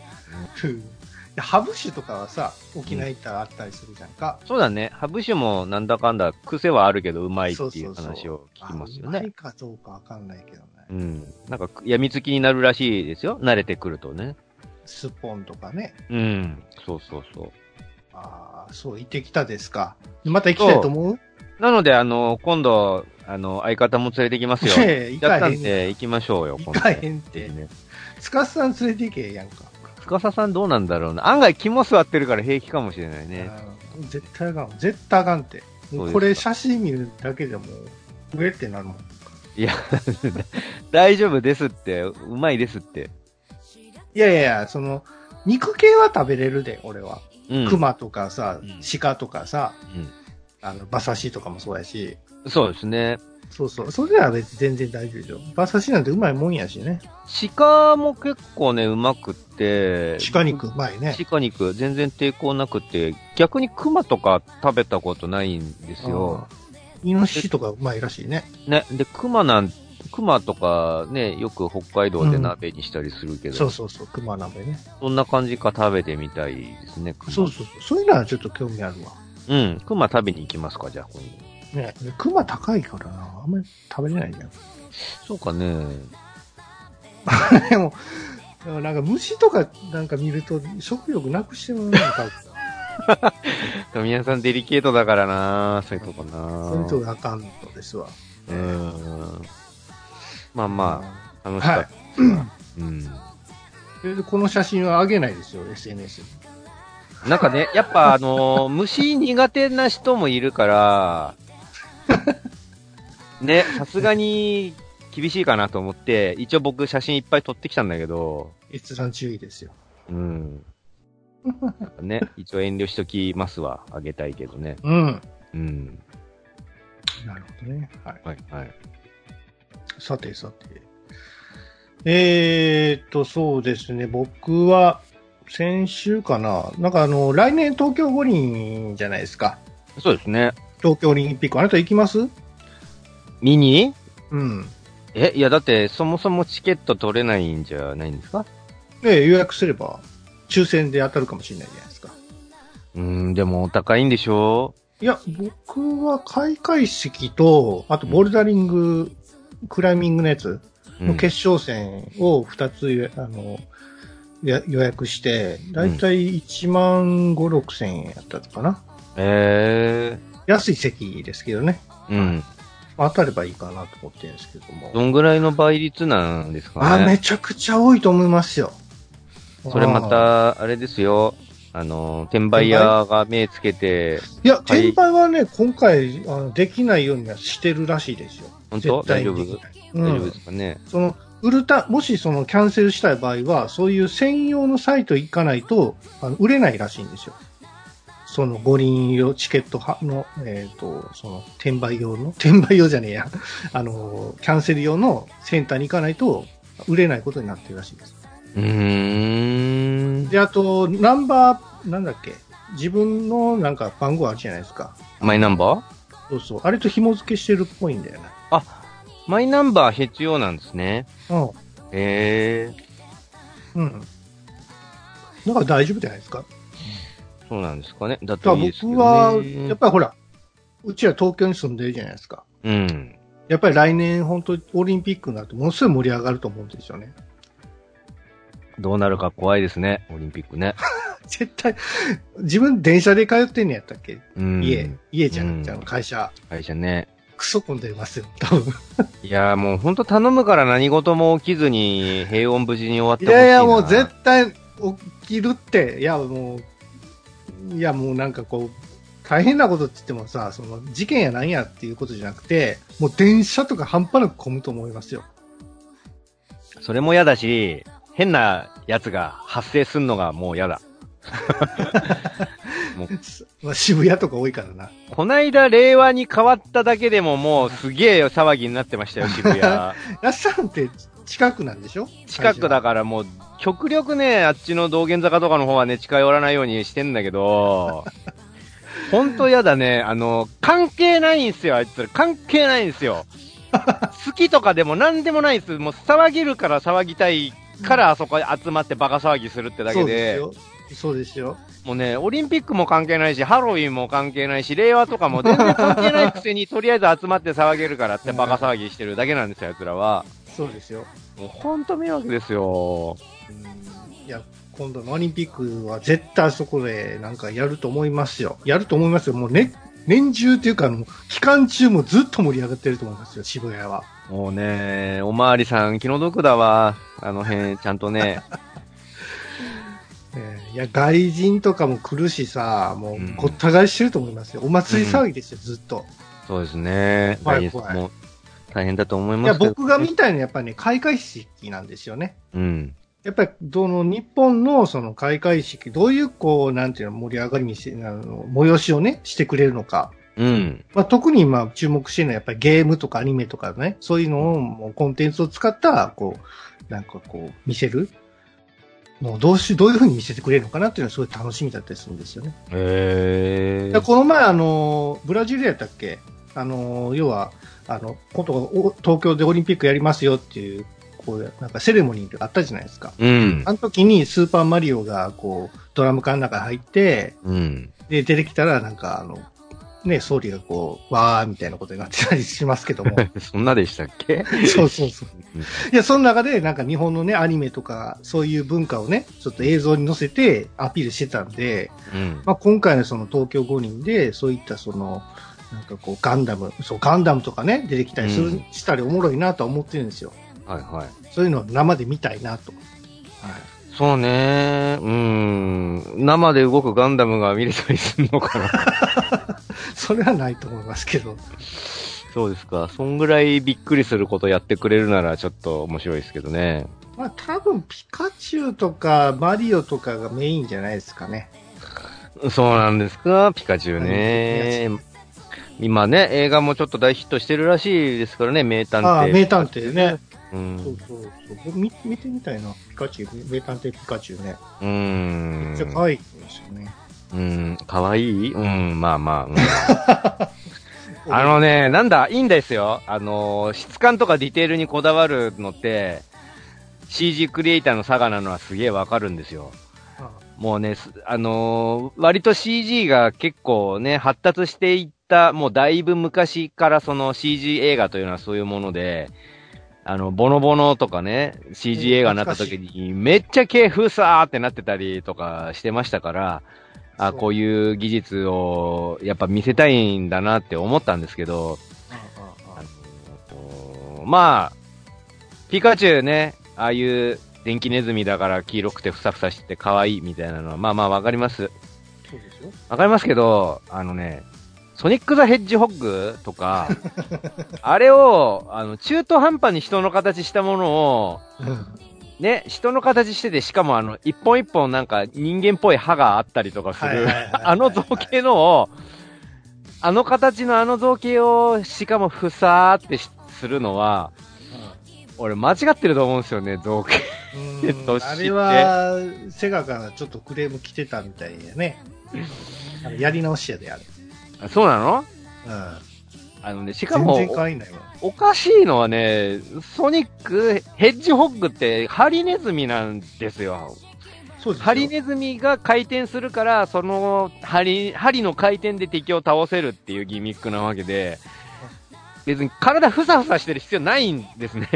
S1: ハブ酒とかはさ、沖縄行ったらあったりするじゃんか？
S2: そうだね。ハブ酒もなんだかんだ癖はあるけどうまいっていう
S1: そうそうそう
S2: 話を聞きますよね。
S1: あうまいかどうかわかんないけどね。
S2: うん。なんか、病みつきになるらしいですよ。慣れてくるとね。
S1: スポンとかね。
S2: うん。そうそうそう。
S1: ああ、そう、行ってきたですか。また行きたいと思う？
S2: なので、あの、今度、あの、相方も連れてきますよ。
S1: ええ行かへん
S2: 行きましょうよ、
S1: 行かへん
S2: 今
S1: って
S2: 度。ね
S1: スカスさん連れて行けやんか。
S2: 司さんどうなんだろうな。案外肝座ってるから平気かもしれないね。
S1: うん絶対あかん。絶対あかんって。もうこれ写真見るだけでも、上ってなるもん。
S2: いや、大丈夫ですって、うまいですって。
S1: いやいやいや、その、肉系は食べれるで、俺は。
S2: うん。
S1: 熊とかさ
S2: うん、
S1: 鹿とかさ、
S2: うん
S1: あの、馬刺しとかもそうやし、
S2: そうですね。
S1: そうそう。それでは別に全然大丈夫でしょ。馬刺しなんてうまいもんやしね。
S2: 鹿も結構ね、うまくって。
S1: 鹿肉うまいね。
S2: 鹿肉、全然抵抗なくて、逆に熊とか食べたことないんですよ。
S1: うんイノシシとかうまいらしいね。
S2: ね、で、熊なん、熊とかね、よく北海道で鍋にしたりするけど、
S1: そうそうそう、熊鍋ね。
S2: そんな感じか食べてみたいですね、熊。
S1: そうそうそう。そういうのはちょっと興味あるわ。
S2: うん、熊食べに行きますか、じゃあ、今度。
S1: ね、熊高いからな。あんまり食べれないじゃん。
S2: そうかね。
S1: でも、でもなんか虫とかなんか見ると食欲なくしてもらうのか。
S2: 富谷さんデリケートだからなそういうとこな
S1: そういうとこあかんのですわ。
S2: うーん。まあまあ、楽しかった
S1: はい。
S2: うん。
S1: それでこの写真は上げないですよ、SNS に。
S2: なんかね、やっぱあのー 虫苦手な人もいるから、ね、さすがに厳しいかなと思って、一応僕写真いっぱい撮ってきたんだけど、
S1: 閲覧注意ですよ。
S2: うん。ね、一応遠慮しときますわ。あげたいけどね。
S1: うん。
S2: うん。
S1: なるほどね。はい。
S2: はい、はい。
S1: さてさて。えーっと、そうですね。僕は、先週かな。なんかあの、来年東京五輪じゃないですか。
S2: そうですね。
S1: 東京オリンピック。あなた行きます？
S2: 見に？
S1: うん。
S2: え、いやだってそもそもチケット取れないんじゃないんですか？
S1: で、予約すれば、抽選で当たるかもしれないじゃないですか。
S2: うーん、でもお高いんでしょ？
S1: いや、僕は開会式と、あとボルダリング、クライミングのやつ
S2: うん
S1: の決勝戦を2つ、あの、や予約して、だいたい1万5、6千円やったのかな。
S2: え
S1: 安い席ですけどね。
S2: えうん。
S1: 当たればいいかなと思ってるんですけども。
S2: どんぐらいの倍率なんですか
S1: あ、
S2: ね
S1: めちゃくちゃ多いと思いますよ。
S2: それま。た、あれですよ。あの、転売屋が目つけて、
S1: いや、
S2: はい
S1: 転売はね、今回、あのできないようにはしてるらしいですよ。
S2: 本当？大丈夫？
S1: にできない
S2: 大丈夫
S1: うん
S2: ですかね？
S1: その、売るた、もしそのキャンセルしたい場合は、そういう専用のサイト行かないと、あの売れないらしいんですよ。その五輪用チケットはの、えっ、と、その転売用の、転売用じゃねえや、あの、キャンセル用のセンターに行かないと売れないことになってるらしいです。
S2: うーん。
S1: で、あと、ナンバー、なんだっけ、自分のなんか番号あるじゃないですか。
S2: マイナンバー？
S1: そうそう。あれと紐付けしてるっぽいんだよね。
S2: マイナンバー必要なんですね。
S1: うん。
S2: へえ。
S1: うん。だから大丈夫じゃないですか？
S2: そうなんですかね。だ
S1: だから
S2: といいですけ
S1: 僕は、
S2: どね。
S1: やっぱりほら、うちは東京に住んでるじゃないですか。
S2: うん。
S1: やっぱり来年本当にオリンピックになるとものすごい盛り上がると思うんですよね。
S2: どうなるか怖いですね。オリンピックね。
S1: 絶対、自分電車で通ってんのやったっけ、
S2: うん。
S1: 家、家じゃ
S2: うん
S1: ん、じゃん、会社。
S2: 会社ね。
S1: クソ混んでますよ、多分。
S2: いやーもうほんと頼むから何事も起きずに平穏無事に終わってほしいな。
S1: いやいや、もう絶対起きるって、いや、もう、いや、もうなんかこう、大変なことって言ってもさ、その事件やなんやっていうことじゃなくて、もう電車とか半端なく混むと思いますよ。
S2: それも嫌だし、変なやつが発生すんのがもう嫌だ。
S1: まあ、渋谷とか多いからな。
S2: こないだ令和に変わっただけでももうすげえ騒ぎになってましたよ、渋谷。
S1: やっさんって近くなんでしょ？
S2: 近くだからもう、極力ね、あっちの道玄坂とかの方はね、近寄らないようにしてんだけど、ほんとやだね。あの、関係ないんすよ、あいつら。関係ないんすよ。好きとかでも何でもないんす。もう騒げるから騒ぎたいからあそこ集まってバカ騒ぎするってだけで。
S1: そうですよ。そうですよ。
S2: もうね、オリンピックも関係ないし、ハロウィンも関係ないし、令和とかも全然関係ないくせに、とりあえず集まって騒げるからってバカ騒ぎしてるだけなんですよ、奴らは。
S1: そうですよ。
S2: もうほんと迷惑ですよ。
S1: いや、今度のオリンピックは絶対そこでなんかやると思いますよ。やると思いますよ。もうね、年中っていうか、期間中もずっと盛り上がってると思いますよ、渋谷は。
S2: もうね、おまわりさん気の毒だわ。あの辺、ちゃんとね。
S1: えーいや、外人とかも来るしさ、もうごった返してると思いますよ。お祭り騒ぎですよ、ずっと。
S2: そうですね。
S1: 怖い
S2: 大変もう大変だと思い
S1: いや、
S2: ますけど。
S1: 僕が見たいのはやっぱりね、開会式なんですよね。
S2: うん。
S1: やっぱり、どの日本のその開会式、どういうこう、なんていうの、盛り上がりにし、あの、催しをね、してくれるのか。
S2: うん。
S1: まあ、特に今注目してるのはやっぱりゲームとかアニメとかね、そういうのをもうコンテンツを使った、こう、なんかこう、見せるのをどうし、どういうふうに見せてくれるのかなっていうのはすごい楽しみだったりするんですよね。
S2: へ
S1: この前あの、ブラジルやったっけ？あの、要は、あの、今度お東京でオリンピックやりますよっていう、こう、なんかセレモニーがあったじゃないですか。
S2: うん
S1: あ。の時にスーパーマリオがこう、ドラム缶の中に入って、
S2: うん。
S1: で、出てきたらなんかあの、ね、総理がこう、わーみたいなことになってたりしますけども。
S2: そんなでしたっけ？
S1: そうそうそう。いや、その中でなんか日本のね、アニメとか、そういう文化をね、ちょっと映像に載せてアピールしてたんで、
S2: うん。
S1: まあ、今回のその東京五人で、そういったその、なんかこう、ガンダム、そう、ガンダムとかね、出てきたりする、
S2: うん
S1: したりおもろいなとは思ってるんですよ。
S2: はいはい。
S1: そういうのを生で見たいなと。はい。
S2: そうね。うん。生で動くガンダムが見れたりするのかな。
S1: それはないと思いますけど。
S2: そうですか。そんぐらいびっくりすることやってくれるならちょっと面白いですけどね。
S1: まあ、多分、ピカチュウとかマリオとかがメインじゃないですかね。
S2: そうなんですか、ピカチュウね。今ね、映画もちょっと大ヒットしてるらしいですからね、名探偵。
S1: ああ、名探偵ね。
S2: う。
S1: そうんそうそう。僕見見てみたいな。ピカチュウ、名探偵ピカチュウね。
S2: うーん。
S1: めっちゃ可愛いですよね。
S2: うん、かわい？いうん、まあまあ、うん。あのね、なんだ、いいんですよ。あの、質感とかディテールにこだわるのって、CG クリエイターの差がなのはすげえわかるんですよ。
S1: あ
S2: もうね、すあのー割と CG が結構ね、発達していった、もうだいぶ昔からその CG 映画というのはそういうもので、あの、ボノボノとかね、CG 映画になった時に、めっちゃ毛風さーってなってたりとかしてましたから、
S1: う
S2: こういう技術をやっぱ見せたいんだなって思ったんですけど、まあ、ピカチュウね、ああいう電気ネズミだから黄色くてふさふさしてて可愛いみたいなのは、まあまあわかります。
S1: そうですよ。
S2: わかりますけど、あのね、ソニック・ザ・ヘッジホッグとか、あれを、あの、中途半端に人の形したものを、ね、人の形してて、しかもあの、一本一本なんか人間っぽい歯があったりとかするあの造形のを、あの形のあの造形を、しかもふさーってしするのは、俺間違ってると思うんですよね、造形。
S1: うん
S2: として
S1: あれは、セガからちょっとクレーム来てたみたいやね。やり直しやで、あれ。
S2: あそうなの？
S1: うん。
S2: あのね、しかも、
S1: 全然変わんないわ。
S2: おかしいのはね、ソニック、ヘッジホッグってハリネズミなんですよ。
S1: そうですよ
S2: ハリネズミが回転するから、その針、針の回転で敵を倒せるっていうギミックなわけで、別に体ふさふさしてる必要ないんですね。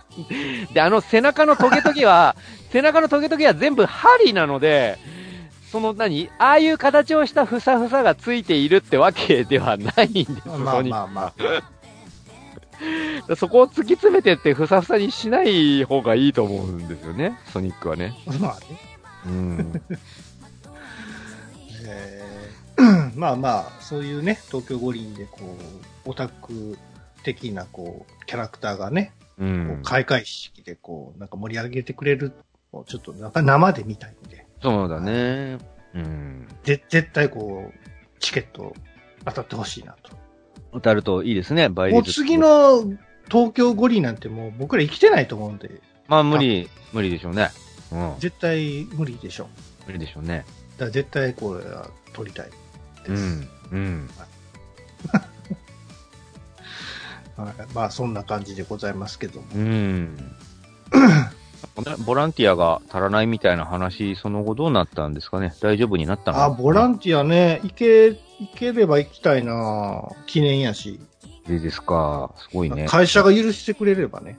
S2: で、あの背中のトゲトゲは、背中のトゲトゲは全部針なので、その何ああいう形をしたふさふさがついているってわけではないんです、
S1: まあ
S2: ソニック
S1: まあま
S2: そこを突き詰めてってふさふさにしない方がいいと思うんですよね、ソニックはね。
S1: あ。まあね。
S2: うん。
S1: えー まあまあ、そういうね、東京五輪でこう、オタク的なこう、キャラクターがね、
S2: う
S1: ん開会式でこう、なんか盛り上げてくれる、ちょっとなんか生で見たいんで。
S2: そうだね。うん。
S1: で、絶対こう、チケット当たってほしいなと。
S2: 当たるといいですね、倍率。
S1: もう次。の東京五輪なんてもう僕ら生きてないと思うんで、
S2: まあ無理、無理でしょうね。うん。
S1: 絶対無理でしょ。
S2: 無理でしょうね。
S1: だから絶対これは取りたいです。
S2: うん。うん。
S1: はい、まあそんな感じでございますけども。
S2: うん。ボランティアが足らないみたいな話、その後どうなったんですかね大丈夫になったの？
S1: あ、ボランティアね、行け、行ければ行きたいな記念やし。
S2: でですか。すごいね。
S1: 会社が許してくれればね。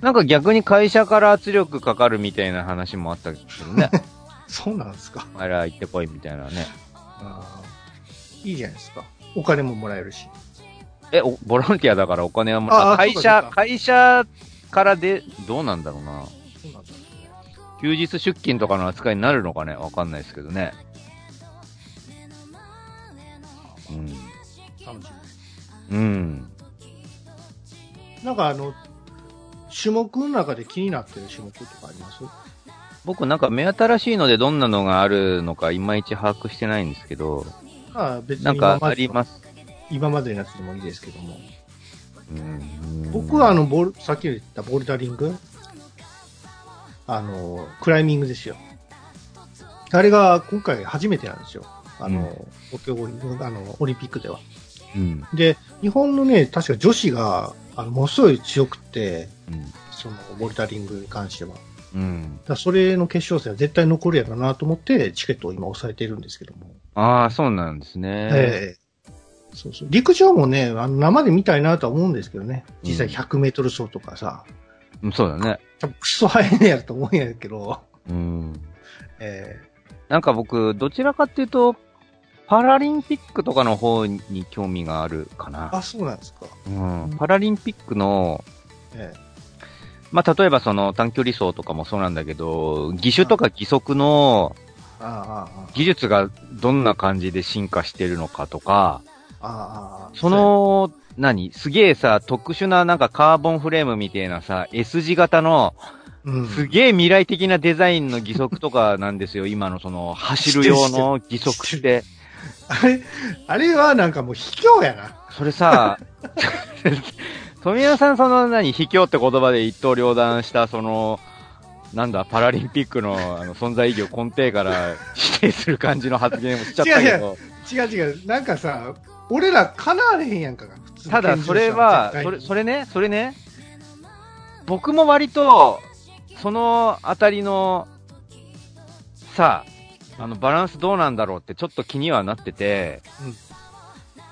S2: なんか逆に会社から圧力かかるみたいな話もあったけどね。
S1: そうなんですか。
S2: お前ら行ってこいみたいなね。
S1: あーいいじゃないですか。お金ももらえるし。
S2: え、おボランティアだからお金はも
S1: ああ
S2: ら会
S1: そうかそうか、
S2: 社会社からで、どうなんだろうな。
S1: そうなんですね。
S2: 休日出勤とかの扱いになるのかねわかんないですけどね。うん。
S1: 楽し
S2: うん。
S1: み。なんかあの、種目の中で気になってる種目とかあります？
S2: 僕なんか目新しいのでどんなのがあるのかいまいち把握してないんですけど、
S1: ああ別に
S2: なんかあり
S1: す。
S2: ます？
S1: 今までのやつでもいいですけども。
S2: うん
S1: 僕はあ、の、ボル、さっき言ったボルダリングあの、クライミングですよ。あれが今回初めてなんですよ。あの、
S2: うん
S1: 東京あの、オリンピックでは。
S2: うん。
S1: で、日本のね、確か女子が、あの、ものすごい強くて、
S2: うん。
S1: その、ボルダリングに関しては。
S2: うん。
S1: らそれの決勝戦は絶対残るやろなと思って、チケットを今押さえてるんですけども。
S2: ああ、そうなんですね。
S1: ええそうそう。陸上もね、あの生で見たいなとは思うんですけどね。実際100メートル走とかさ、
S2: うんそうだね。
S1: 多分クソ速いねやると思うんやけど、
S2: うん。
S1: え
S2: なんか僕、どちらかっていうと、パラリンピックとかの方に興味があるか
S1: え
S2: な。
S1: あ、そうなんですか。
S2: うん。パラリンピックの、
S1: え
S2: まあ、例えばその短距離走とかもそうなんだけど、義手とか義足の
S1: えああ、ああ、
S2: 技術がどんな感じで進化してるのかとか、
S1: ああ、ああ。
S2: その、何？すげえさ、特殊ななんかカーボンフレームみたいなさ、S 字型の、
S1: うん、
S2: すげえ未来的なデザインの義足とかなんですよ。今のその、走る用の義足って。
S1: あれ、あれはなんかもう卑怯やな。
S2: それさ、富山さんその何、卑怯って言葉で一刀両断した、その、なんだ、パラリンピックのあの存在意義を根底から否定する感じの発言をしちゃったけど、
S1: 違う違う。なんかさ、俺ら叶われへんやんかが、普通
S2: ただそれは、それ、それね、それね、僕も割と、そのあたりの、さあ、あの、バランスどうなんだろうってちょっと気にはなってて、
S1: うん。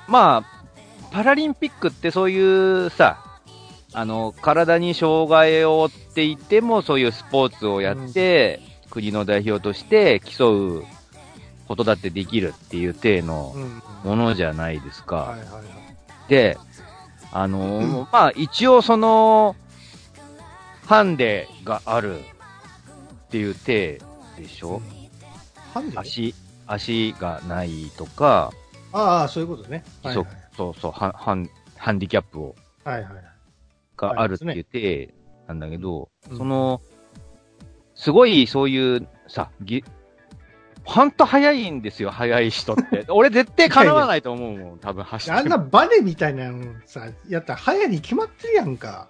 S2: まあ、パラリンピックってそういうさ、あの、体に障害を負っていてもそういうスポーツをやって、国の代表として競うことだってできるっていう体の
S1: うん。
S2: ものじゃないですか。で、あのーまあ、一応その、ハンデがあるっていう体でしょ、
S1: ハンデ
S2: 足、足がないとか、
S1: ああ、そういうことね。はい
S2: そ
S1: は
S2: うそうそう、ハンハンハンディキャップを、
S1: いはい。はいはい
S2: があるっていう体なんだけど、
S1: うん
S2: その、すごいそういうさ、ぎ、ほんと速いんですよ、速い人って。俺絶対叶わないと思うもん、多分走って
S1: あんなバネみたいなのさ、やったら早に決まってるやんか。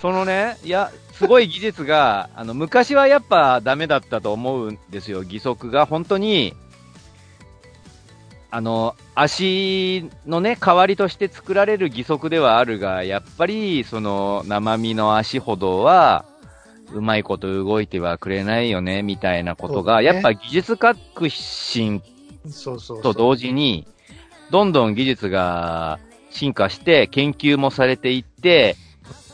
S2: そのね、いや、すごい技術が、あの、昔はやっぱダメだったと思うんですよ。義足が本当に、あの、足のね、代わりとして作られる義足ではあるが、やっぱり、その、生身の足ほどは、うまいこと動いてはくれないよね、みたいなことが、
S1: ね
S2: やっぱ技術革新
S1: そうそうそう。
S2: と同時に、どんどん技術が進化して、研究もされていって、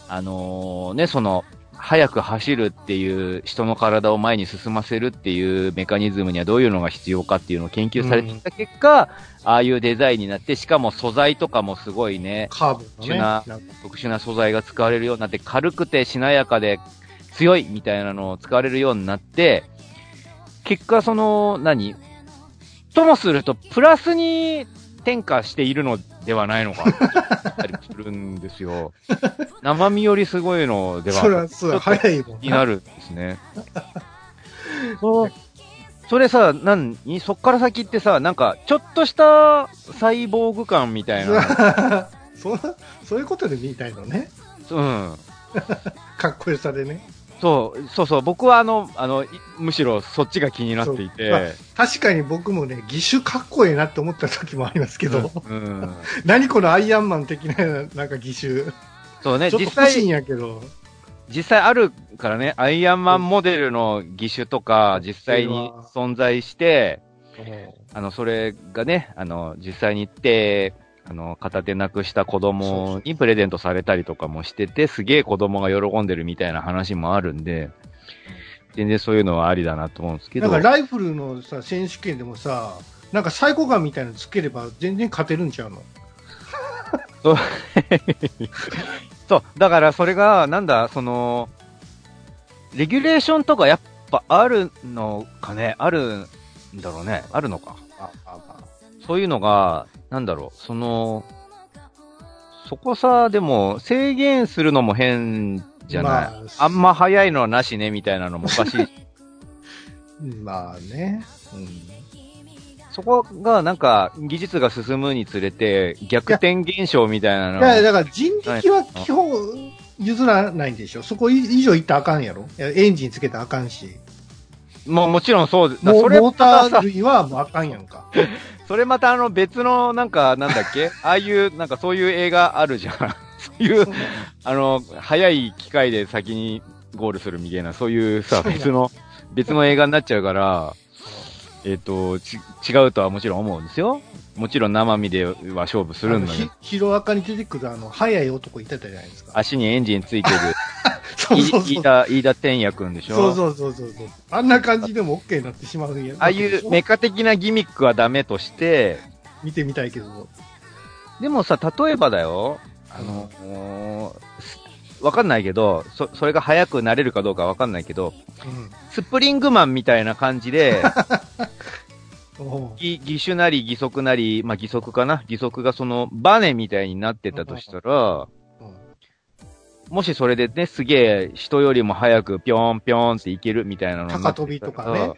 S2: あのね、その、速く走るっていう人の体を前に進ませるっていうメカニズムにはどういうのが必要かっていうのを研究されてきた結果、ああいうデザインになって、しかも素材とかもすごいね、
S1: カーブのね。
S2: 特殊
S1: な
S2: 特殊な素材が使われるようになって、軽くてしなやかで強いみたいなのを使われるようになって、結果その、何？ともすると、プラスに転化しているのではないのか、ったりするんですよ。生身よりすごいのでは、
S1: それは、そう、早いもん
S2: になるんですね。そうそれさ、なそっから先ってさ、なんか、ちょっとしたサイボーグ感みたいな。
S1: そそういうことで見たいのね。
S2: うん。
S1: かっこよさでね。
S2: そう、そうそう、僕はあの、あの、いむしろそっちが気になっていて。
S1: まあ確かに僕もね、義手かっこええなって思った時もありますけど、
S2: うん。
S1: 何このアイアンマン的な、なんか義手。
S2: そうね、実際、
S1: やけど。
S2: 実際あるからね、アイアンマンモデルの義手とか、実際に存在して、あの、それがね、あの、実際に行って、あの、片手なくした子供にプレゼントされたりとかもしてて、すげえ子供が喜んでるみたいな話もあるんで、全然そういうのはありだなと思うんですけど。
S1: なんかライフルのさ、選手権でもさ、なんかサイコガンみたいなのつければ全然勝てるんちゃうの？
S2: そう、だからそれが、なんだ、その、レギュレーションとかやっぱあるのかね、あるんだろうね、あるのか。そういうのが、なんだろう、その、そこさ、でも、制限するのも変じゃない？
S1: まあ
S2: あんま早いのはなしね、みたいなのもおかしい。
S1: まあね。うん
S2: そこが、なんか、技術が進むにつれて、逆転現象みたいなの
S1: いや、だから人力は基本譲らないんでしょ。そこ以上行ったらあかんやろ。エンジンつけたらあかんし。
S2: もうもちろんそうで、だ
S1: モ
S2: それ
S1: モーター類はもうあかんやんか。
S2: それまたあの別の、なんか、なんだっけ？ああいう、なんかそういう映画あるじゃん。そういう、あの、早い機械で先にゴールするみたいな、そういうさ、別の、別の映画になっちゃうから、えっ、と、ち、違うとはもちろん思うんですよ。もちろん生身では勝負するんだけど
S1: ヒロアカに出てくるあの、速い男いたじゃないですか。
S2: 足にエンジンついてる、
S1: そうそうそう。
S2: い飯田、飯田天也くんでしょ？
S1: そうそうそうそうそう。あんな感じでも OK になってしまうんや。
S2: ああいうメカ的なギミックはダメとして、
S1: 見てみたいけど。
S2: でもさ、例えばだよ、あの、すわかんないけど、そ、それが速くなれるかどうかわかんないけど、
S1: うん
S2: スプリングマンみたいな感じで、
S1: おう
S2: ぎ義手なり義足なり、まあ、義足かな？義足がそのバネみたいになってたとしたら、
S1: うん
S2: もしそれでね、すげえ人よりも早くぴょんぴょんっていけるみたいなの
S1: 高飛びとかね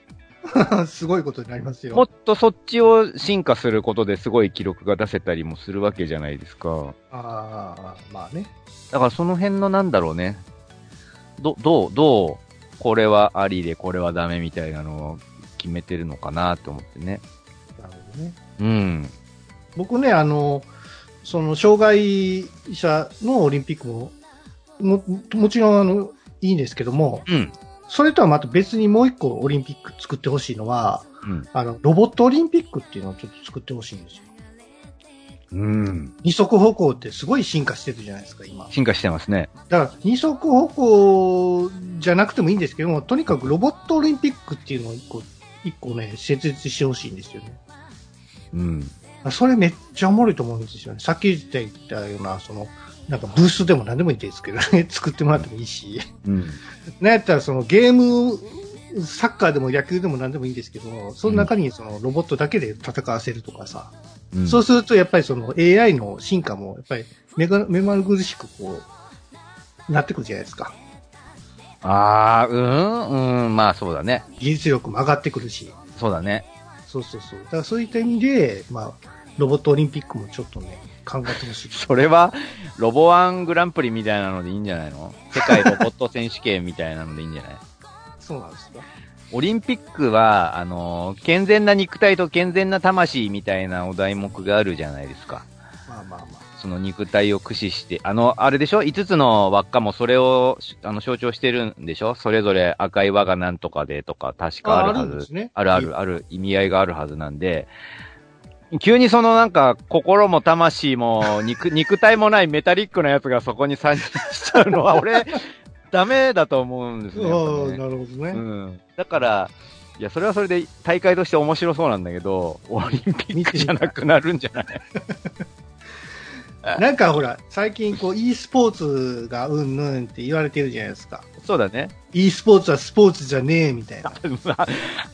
S1: すごいことになりますよ。
S2: もっとそっちを進化することですごい記録が出せたりもするわけじゃないですか。
S1: ああ、まあね。
S2: だからその辺のなんだろうね。ど、どう、どう、これはありでこれはダメみたいなのを決めてるのかなと思ってね。
S1: なるほどね。
S2: うん。
S1: 僕ね、あの、その、障害者のオリンピックも、も、もちろん、あの、いいんですけども、
S2: うん。
S1: それとはまた別にもう一個オリンピック作ってほしいのは、
S2: うん。
S1: あの、ロボットオリンピックっていうのをちょっと作ってほしいんですよ。
S2: うん。
S1: 二足歩行ってすごい進化してるじゃないですか、今。
S2: 進化してますね。
S1: だから、二足歩行じゃなくてもいいんですけども、とにかくロボットオリンピックっていうのを一個、一個ね、設立してほしいんですよね。
S2: うん。
S1: それめっちゃおもろいと思うんですよね。さっき言ったような、その、なんかブースでも何でもいいですけどね、作ってもらってもいいし。
S2: うん。
S1: なんやったらそのゲーム、サッカーでも野球でも何でもいいんですけども、その中にそのロボットだけで戦わせるとかさ、
S2: うん、
S1: そうするとやっぱりその AI の進化もやっぱり目が目まぐるしくこう、なってくるじゃないですか。
S2: ああ、うん、うん、まあそうだね。
S1: 技術力も上がってくるし。
S2: そうだね。
S1: そうそうそう。だからそういった意味で、まあ、ロボットオリンピックもちょっとね、考えてほしい。
S2: それは、ロボワングランプリみたいなのでいいんじゃないの？世界ロボット選手権みたいなのでいいんじゃない？
S1: そうなんですか。
S2: オリンピックは、あの、健全な肉体と健全な魂みたいなお題目があるじゃないですか。
S1: まあまあまあ。
S2: その肉体を駆使して、あの、あれでしょ ?5 つの輪っかもそれを、あの、象徴してるんでしょ？それぞれ赤い輪がなんとかでとか、確かあるはず。
S1: んですね。
S2: あるある、ある意味合いがあるはずなんで、急にそのなんか、心も魂も肉、肉体もないメタリックなやつがそこに参入しちゃうのは、俺、ダメだと思うんですね。
S1: なるほどね。
S2: うん。だから、いや、それはそれで大会として面白そうなんだけど、オリンピックじゃなくなるんじゃない？
S1: なんかほら、最近こう e スポーツがうんぬんって言われてるじゃないですか。
S2: そうだね。
S1: e スポーツはスポーツじゃねえみたいな。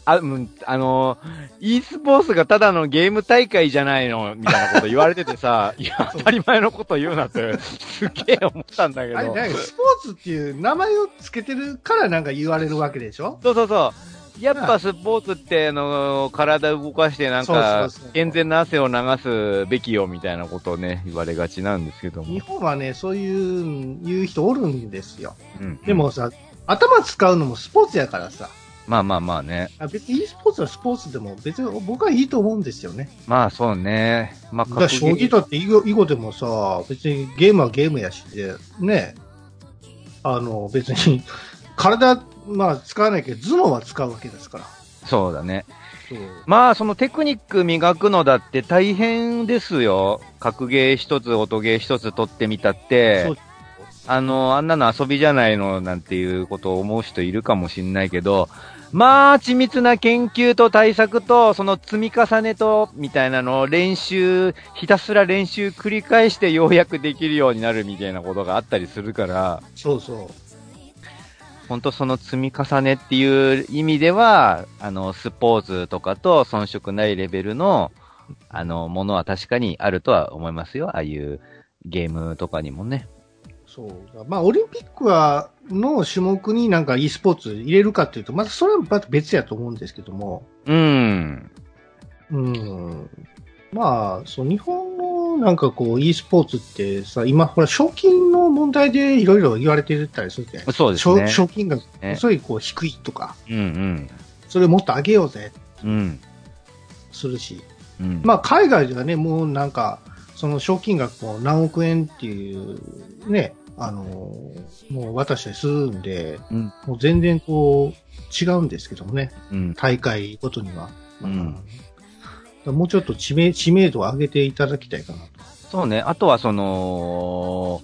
S2: あ、うんあの、e スポーツがただのゲーム大会じゃないの、みたいなこと言われててさ、いや、当たり前のこと言うなって、すげえ思ったんだけど。
S1: あれ、なんかスポーツっていう名前をつけてるからなんか言われるわけでしょ？
S2: そうそうそう。やっぱスポーツって、あの、体動かしてなんか健全な汗を流すべきよみたいなことをね、言われがちなんですけども
S1: 日。本はね、そういう、言う人おるんですよ。
S2: うん
S1: で、もさ、頭使うのもスポーツやからさ、
S2: まあまあまあね。
S1: あ別に e スポーツはスポーツでも別に僕はいいと思うんですよね。
S2: まあそうね。まあ、
S1: だ将棋だって囲碁囲碁でもさ、別にゲームはゲームやしで、ね、あの、別に、体、まあ使わないけど、頭脳は使うわけですから。
S2: そうだね。まあ、そのテクニック磨くのだって大変ですよ。格ゲー一つ、音ゲー一つ取ってみたってあの、あんなの遊びじゃないのなんていうことを思う人いるかもしんないけど、まあ、緻密な研究と対策と、その積み重ねと、みたいなのを練習、ひたすら練習繰り返してようやくできるようになるみたいなことがあったりするから、
S1: そうそう。
S2: 本当その積み重ねっていう意味では、あの、スポーツとかと遜色ないレベルの、あの、ものは確かにあるとは思いますよ。ああいうゲームとかにもね。
S1: そう。まあ、オリンピックは、の種目になんか e スポーツ入れるかっていうと、またそれはまた別やと思うんですけども、
S2: うん。
S1: うん。まあ、そう、日本のなんかこう e スポーツってさ、今ほら賞金の問題でいろいろ言われてたりするじゃない
S2: そうです
S1: 賞
S2: ね。
S1: 賞金が
S2: ね
S1: すごいこう低いとか、
S2: うんうん。
S1: それをもっと上げようぜ、
S2: うん。
S1: するし。
S2: うん。
S1: まあ、海外ではね、もうなんか、その賞金額も何億円っていう、ね、あの、もう渡したりするんで、
S2: うん
S1: もう全然こう、違うんですけどもね、
S2: うん。
S1: 大会ごとには。
S2: うん
S1: もうちょっと知名知名度を上げていただきたいかなと。
S2: そうね。あとはその、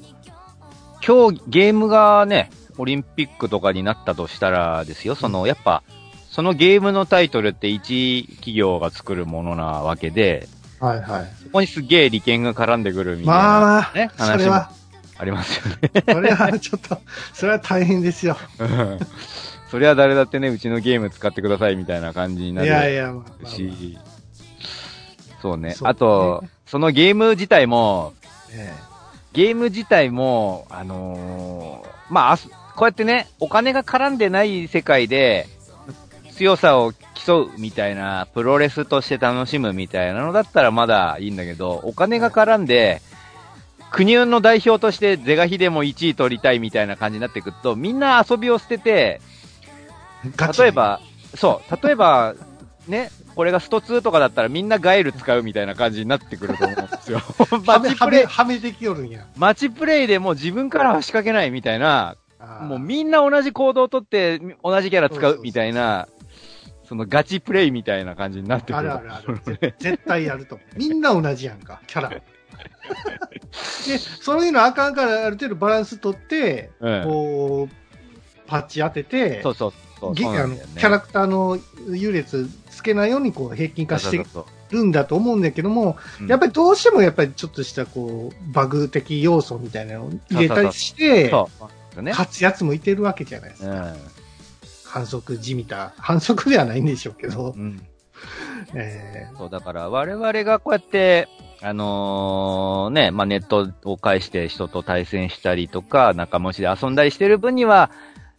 S2: 今日ゲームがね、オリンピックとかになったとしたらですよ、その、やっぱ、そのゲームのタイトルって一企業が作るものなわけで、
S1: はいはい。
S2: そこにすげえ利権が絡んでくるみたいな、
S1: まあ、
S2: ね、
S1: それ
S2: 話も
S1: は、
S2: ありますよね。
S1: それはちょっと、それは大変ですよ。
S2: それは誰だってね、うちのゲーム使ってくださいみたいな感じにないる
S1: やいや、まあまあまあ
S2: し、そうね。あと、そのゲーム自体も、
S1: え
S2: ゲーム自体も、あのーまあこうやってね、お金が絡んでない世界で、強さを競うみたいな、プロレスとして楽しむみたいなのだったらまだいいんだけど、お金が絡んで、国の代表として是が非でも1位取りたいみたいな感じになってくると、みんな遊びを捨てて、例え、ば、そう、例えば、ね、これがスト2とかだったらみんなガエル使うみたいな感じになってくると思うんですよ。
S1: は
S2: マチ プレイ、
S1: はめてきよるんや。
S2: マチプレイでもう自分からは仕掛けないみたいな、もうみんな同じ行動をとって同じキャラ使
S1: そう
S2: みたいな、そのガチプレイみたいな感じになってくる。
S1: あるあるある。ぜ絶対やると。みんな同じやんか、キャラ。で、そういうのあかんからある程度バランス取って、
S2: うん
S1: こう、パッチ当てて、
S2: そうそうそう。ね
S1: キャラクターの優劣つけないようにこう平均化してるんだと思うんだけども、やっぱりどうしてもやっぱりちょっとしたこう、バグ的要素みたいなのを入れたりして。勝つやつもいてるわけじゃないですか。
S2: うん。
S1: 反則じみた。反則ではないんでしょうけど。
S2: うん。
S1: え
S2: そう、だから我々がこうやって、あのーね、まあ、ネットを介して人と対戦したりとか、仲間内で遊んだりしてる分には、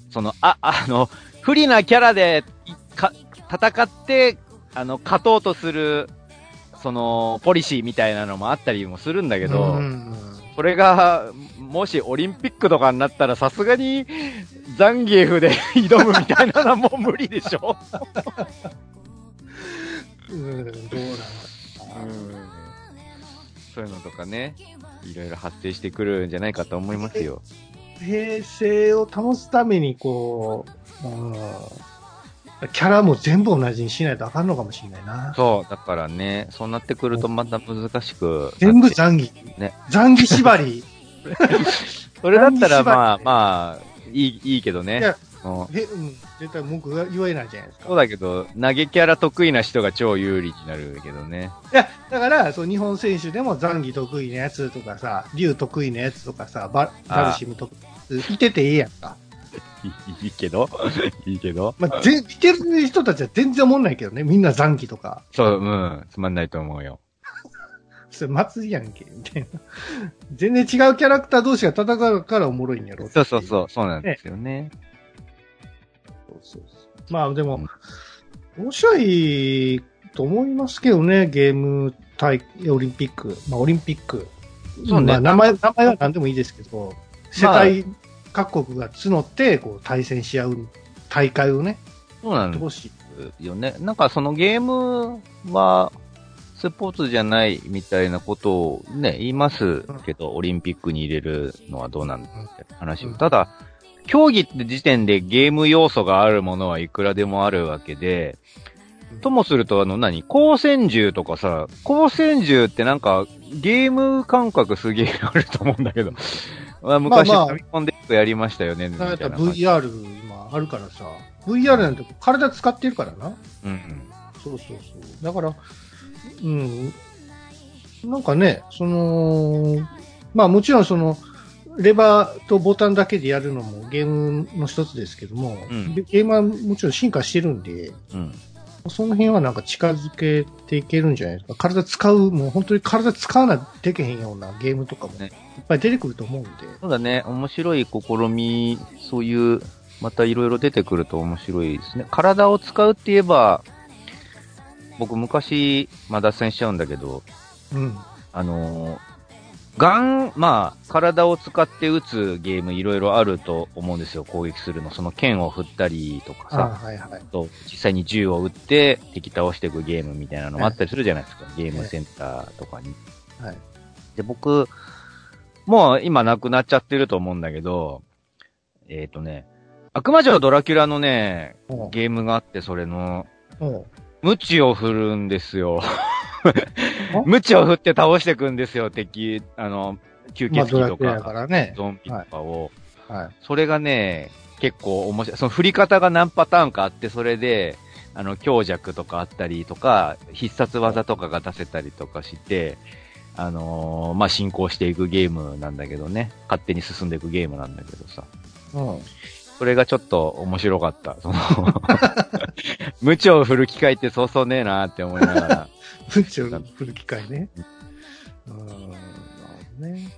S2: その、あ、あの、不利なキャラで、いか、戦って、あの、勝とうとする、その、ポリシーみたいなのもあったりもするんだけ
S1: ー
S2: ど、
S1: うん。
S2: それが、もしオリンピックとかになったらさすがに、ザンギエフで 挑むみたいなのはもう無理でしょ。
S1: うん、どうなの
S2: そういうのとかね、いろいろ発生してくるんじゃないかと思いますよ。
S1: 平静を保つためにこう、うん、キャラも全部同じにしないとあかんのかもしれないな。
S2: そう、だからね、そうなってくるとまた難しく。
S1: 全部残儀。
S2: ね
S1: 残儀縛り。
S2: それだったらまあ
S1: 何
S2: まあ、いい、いいけどね
S1: いや。
S2: うん
S1: へうん、絶対文句が言えないじゃないですか。
S2: そうだけど、投げキャラ得意な人が超有利になるけどね。
S1: いや、だから、そう、日本選手でも残儀得意なやつとかさ、竜得意なやつとかさ、ババルシム得意いててええやんか。
S2: いいいけど、いいけど？
S1: まあ、ぜ、いてる人たちは全然思んないけどね。みんな残儀とか。
S2: そう、うん、つまんないと思うよ。
S1: それ祭りやんけ、みたいな。全然違うキャラクター同士が戦うからおもろいんやろ。
S2: そうそうそう、そうなんですよね。
S1: そうそうそうまあでも、面白いと思いますけどね、ゲーム対オリンピック。まあオリンピック。
S2: そうね
S1: まあ名前、名前は何でもいいですけど、世界各国が募って、こう対戦し合う大会をね、
S2: そうなんで
S1: どうし、
S2: すよね。なんかそのゲームは、スポーツじゃないみたいなことをね、言いますけど、オリンピックに入れるのはどうなんだって話を。
S1: うん。
S2: ただ、競技って時点でゲーム要素があるものはいくらでもあるわけで、ともすると、あの何、光線銃とかさ、光線銃ってなんか、ゲーム感覚すげえあると思うんだけど、まあ、昔、
S1: まあまあ
S2: ファミコンでやりましたよね。
S1: VR 今あるからさ、VR なんて体使ってるからな。
S2: うんうん。
S1: そうそうそう。だから、うん、なんかね、その、まあもちろんその、レバーとボタンだけでやるのもゲームの一つですけども、
S2: うん
S1: ゲームはもちろん進化してるんで、
S2: うん。
S1: その辺はなんか近づけていけるんじゃないですか。体使う、もう本当に体使わなできへんようなゲームとかも
S2: ね
S1: いっぱい出てくると思うんで。
S2: そうだね、面白い試み、そういう、またいろいろ出てくると面白いですね。体を使うって言えば、僕昔、まあ脱線しちゃうんだけど、
S1: うん。
S2: あのーガン、まあ、体を使って撃つゲームいろいろあると思うんですよ、攻撃するの。その剣を振ったりとか
S1: あ
S2: さ、
S1: はいはい。
S2: と実際に銃を撃って敵倒していくゲームみたいなのもあったりするじゃないですか、ゲームセンターとかに。
S1: はい。
S2: で、僕、もう今なくなっちゃってると思うんだけど、えっ、とね、悪魔城ドラキュラのね、ゲームがあって、それの、
S1: おう
S2: 無知を振るんですよ。無知を振って倒していくんですよ、敵、あの、吸
S1: まあ
S2: 血鬼とか、
S1: からね。
S2: ゾンビとかを。
S1: はい。
S2: それがね、結構面白い。その振り方が何パターンかあって、それで、あの、強弱とかあったりとか、必殺技とかが出せたりとかして、あのーまあ、進行していくゲームなんだけどね。勝手に進んでいくゲームなんだけどさ。
S1: うん。
S2: それがちょっと面白かった。その、無知を振る機会ってそうそうねえなって思いながら。
S1: 宇宙の振る機会ね。うん。なるほどね。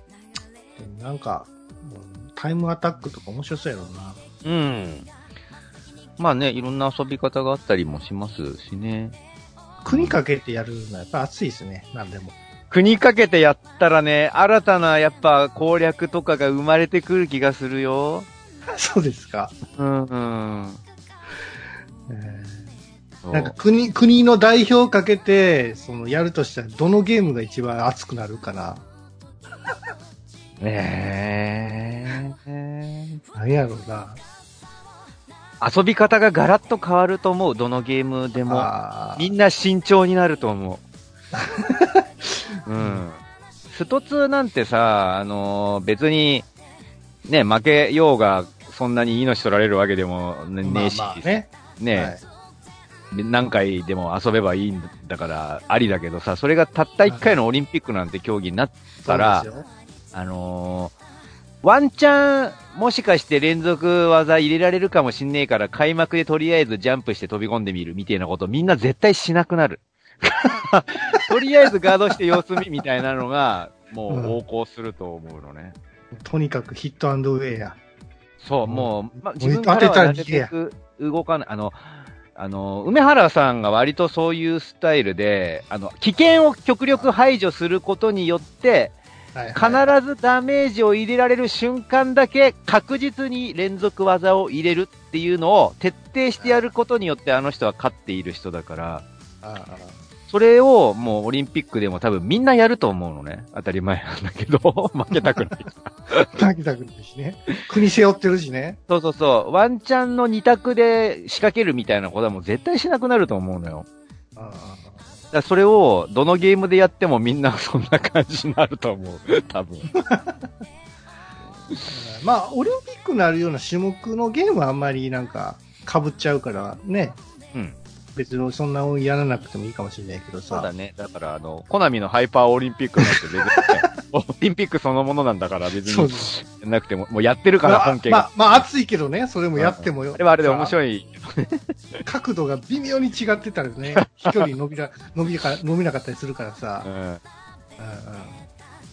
S1: でもなんか、うんタイムアタックとか面白そうやろうな。
S2: うん。まあね、いろんな遊び方があったりもしますしね。
S1: 国かけてやるのはやっぱ熱いですね。なんでも。
S2: 国かけてやったらね、新たなやっぱ攻略とかが生まれてくる気がするよ。
S1: そうですか。
S2: うん、うん。
S1: えーなんか国、国の代表かけて、その、やるとしたら、どのゲームが一番熱くなるかな。
S2: ねえ。
S1: 何やろうな。
S2: 遊び方がガラッと変わると思う、どのゲームでも。
S1: あ
S2: みんな慎重になると思う。うん。スト2なんてさ、あのー別に、ね、負けようが、そんなに命取られるわけでもねえし、
S1: まあまあね。
S2: ね、
S1: はい
S2: 何回でも遊べばいいんだから、ありだけどさ、それがたった1回のオリンピックなんて競技になったら、あのーワンチャン、もしかして連続技入れられるかもしんねえから、開幕でとりあえずジャンプして飛び込んでみるみたいなことみんな絶対しなくなる。とりあえずガードして様子見みたいなのが、もう横行すると思うのね。
S1: とにかくヒットアンドウェイや。
S2: そう、
S1: うん
S2: もう、ま、
S1: う
S2: 自分からはなるべく動かない。あの、あの、梅原さんが割とそういうスタイルで、あの、危険を極力排除することによって、
S1: はいはい
S2: 必ずダメージを入れられる瞬間だけ確実に連続技を入れるっていうのを徹底してやることによってあの人は勝っている人だから、
S1: あ
S2: それをもうオリンピックでも多分みんなやると思うのね。当たり前なんだけど、負けたくない。
S1: あ、たきたくないしね。国背負ってるしね。
S2: そうそうそう。ワンチャンの二択で仕掛けるみたいなことはもう絶対しなくなると思うのよ。
S1: あ
S2: だそれをどのゲームでやってもみんなそんな感じになると思う。多分。
S1: あ まあ、オリンピックになるような種目のゲームはあんまりなんか、被っちゃうからね。
S2: うん。
S1: 別にそんなやらなくてもいいかもしれないけどさ。
S2: そうだね。だから、あの、コナミのハイパーオリンピックなんて別にね、オリンピックそのものなんだから別になくても、もうやってるから
S1: まあ
S2: 本家が。
S1: まあ、まあ、熱いけどね、それもやってもよ。
S2: あれはあれで面
S1: い。
S2: 白い。
S1: 角度が微妙に違ってたらね、飛距離伸びな、伸びか、伸びなかったりするからさ
S2: う。ん。
S1: うんうん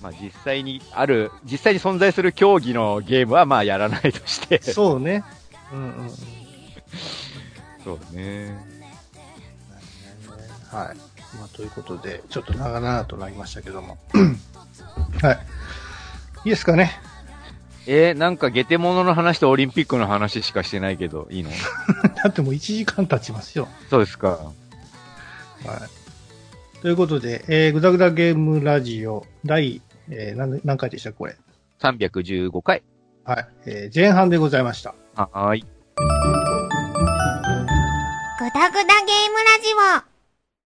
S2: まあ実際にある、実際に存在する競技のゲームはまあやらないとして。
S1: そうね。うんうんうん。
S2: そうね。
S1: はい。まあ、ということで、ちょっと長々となりましたけども。はい。いいですかね？
S2: えーなんかゲテモノの話とオリンピックの話しかしてないけど、いいの？
S1: だってもう1時間経ちますよ。
S2: そうですか。
S1: はい。ということで、えー、ぐだぐだゲームラジオ第、えー、何何回でしたこれ
S2: ？315回。
S1: はい。えー、前半でございました。
S2: はーい。
S3: ぐだぐだゲームラジオ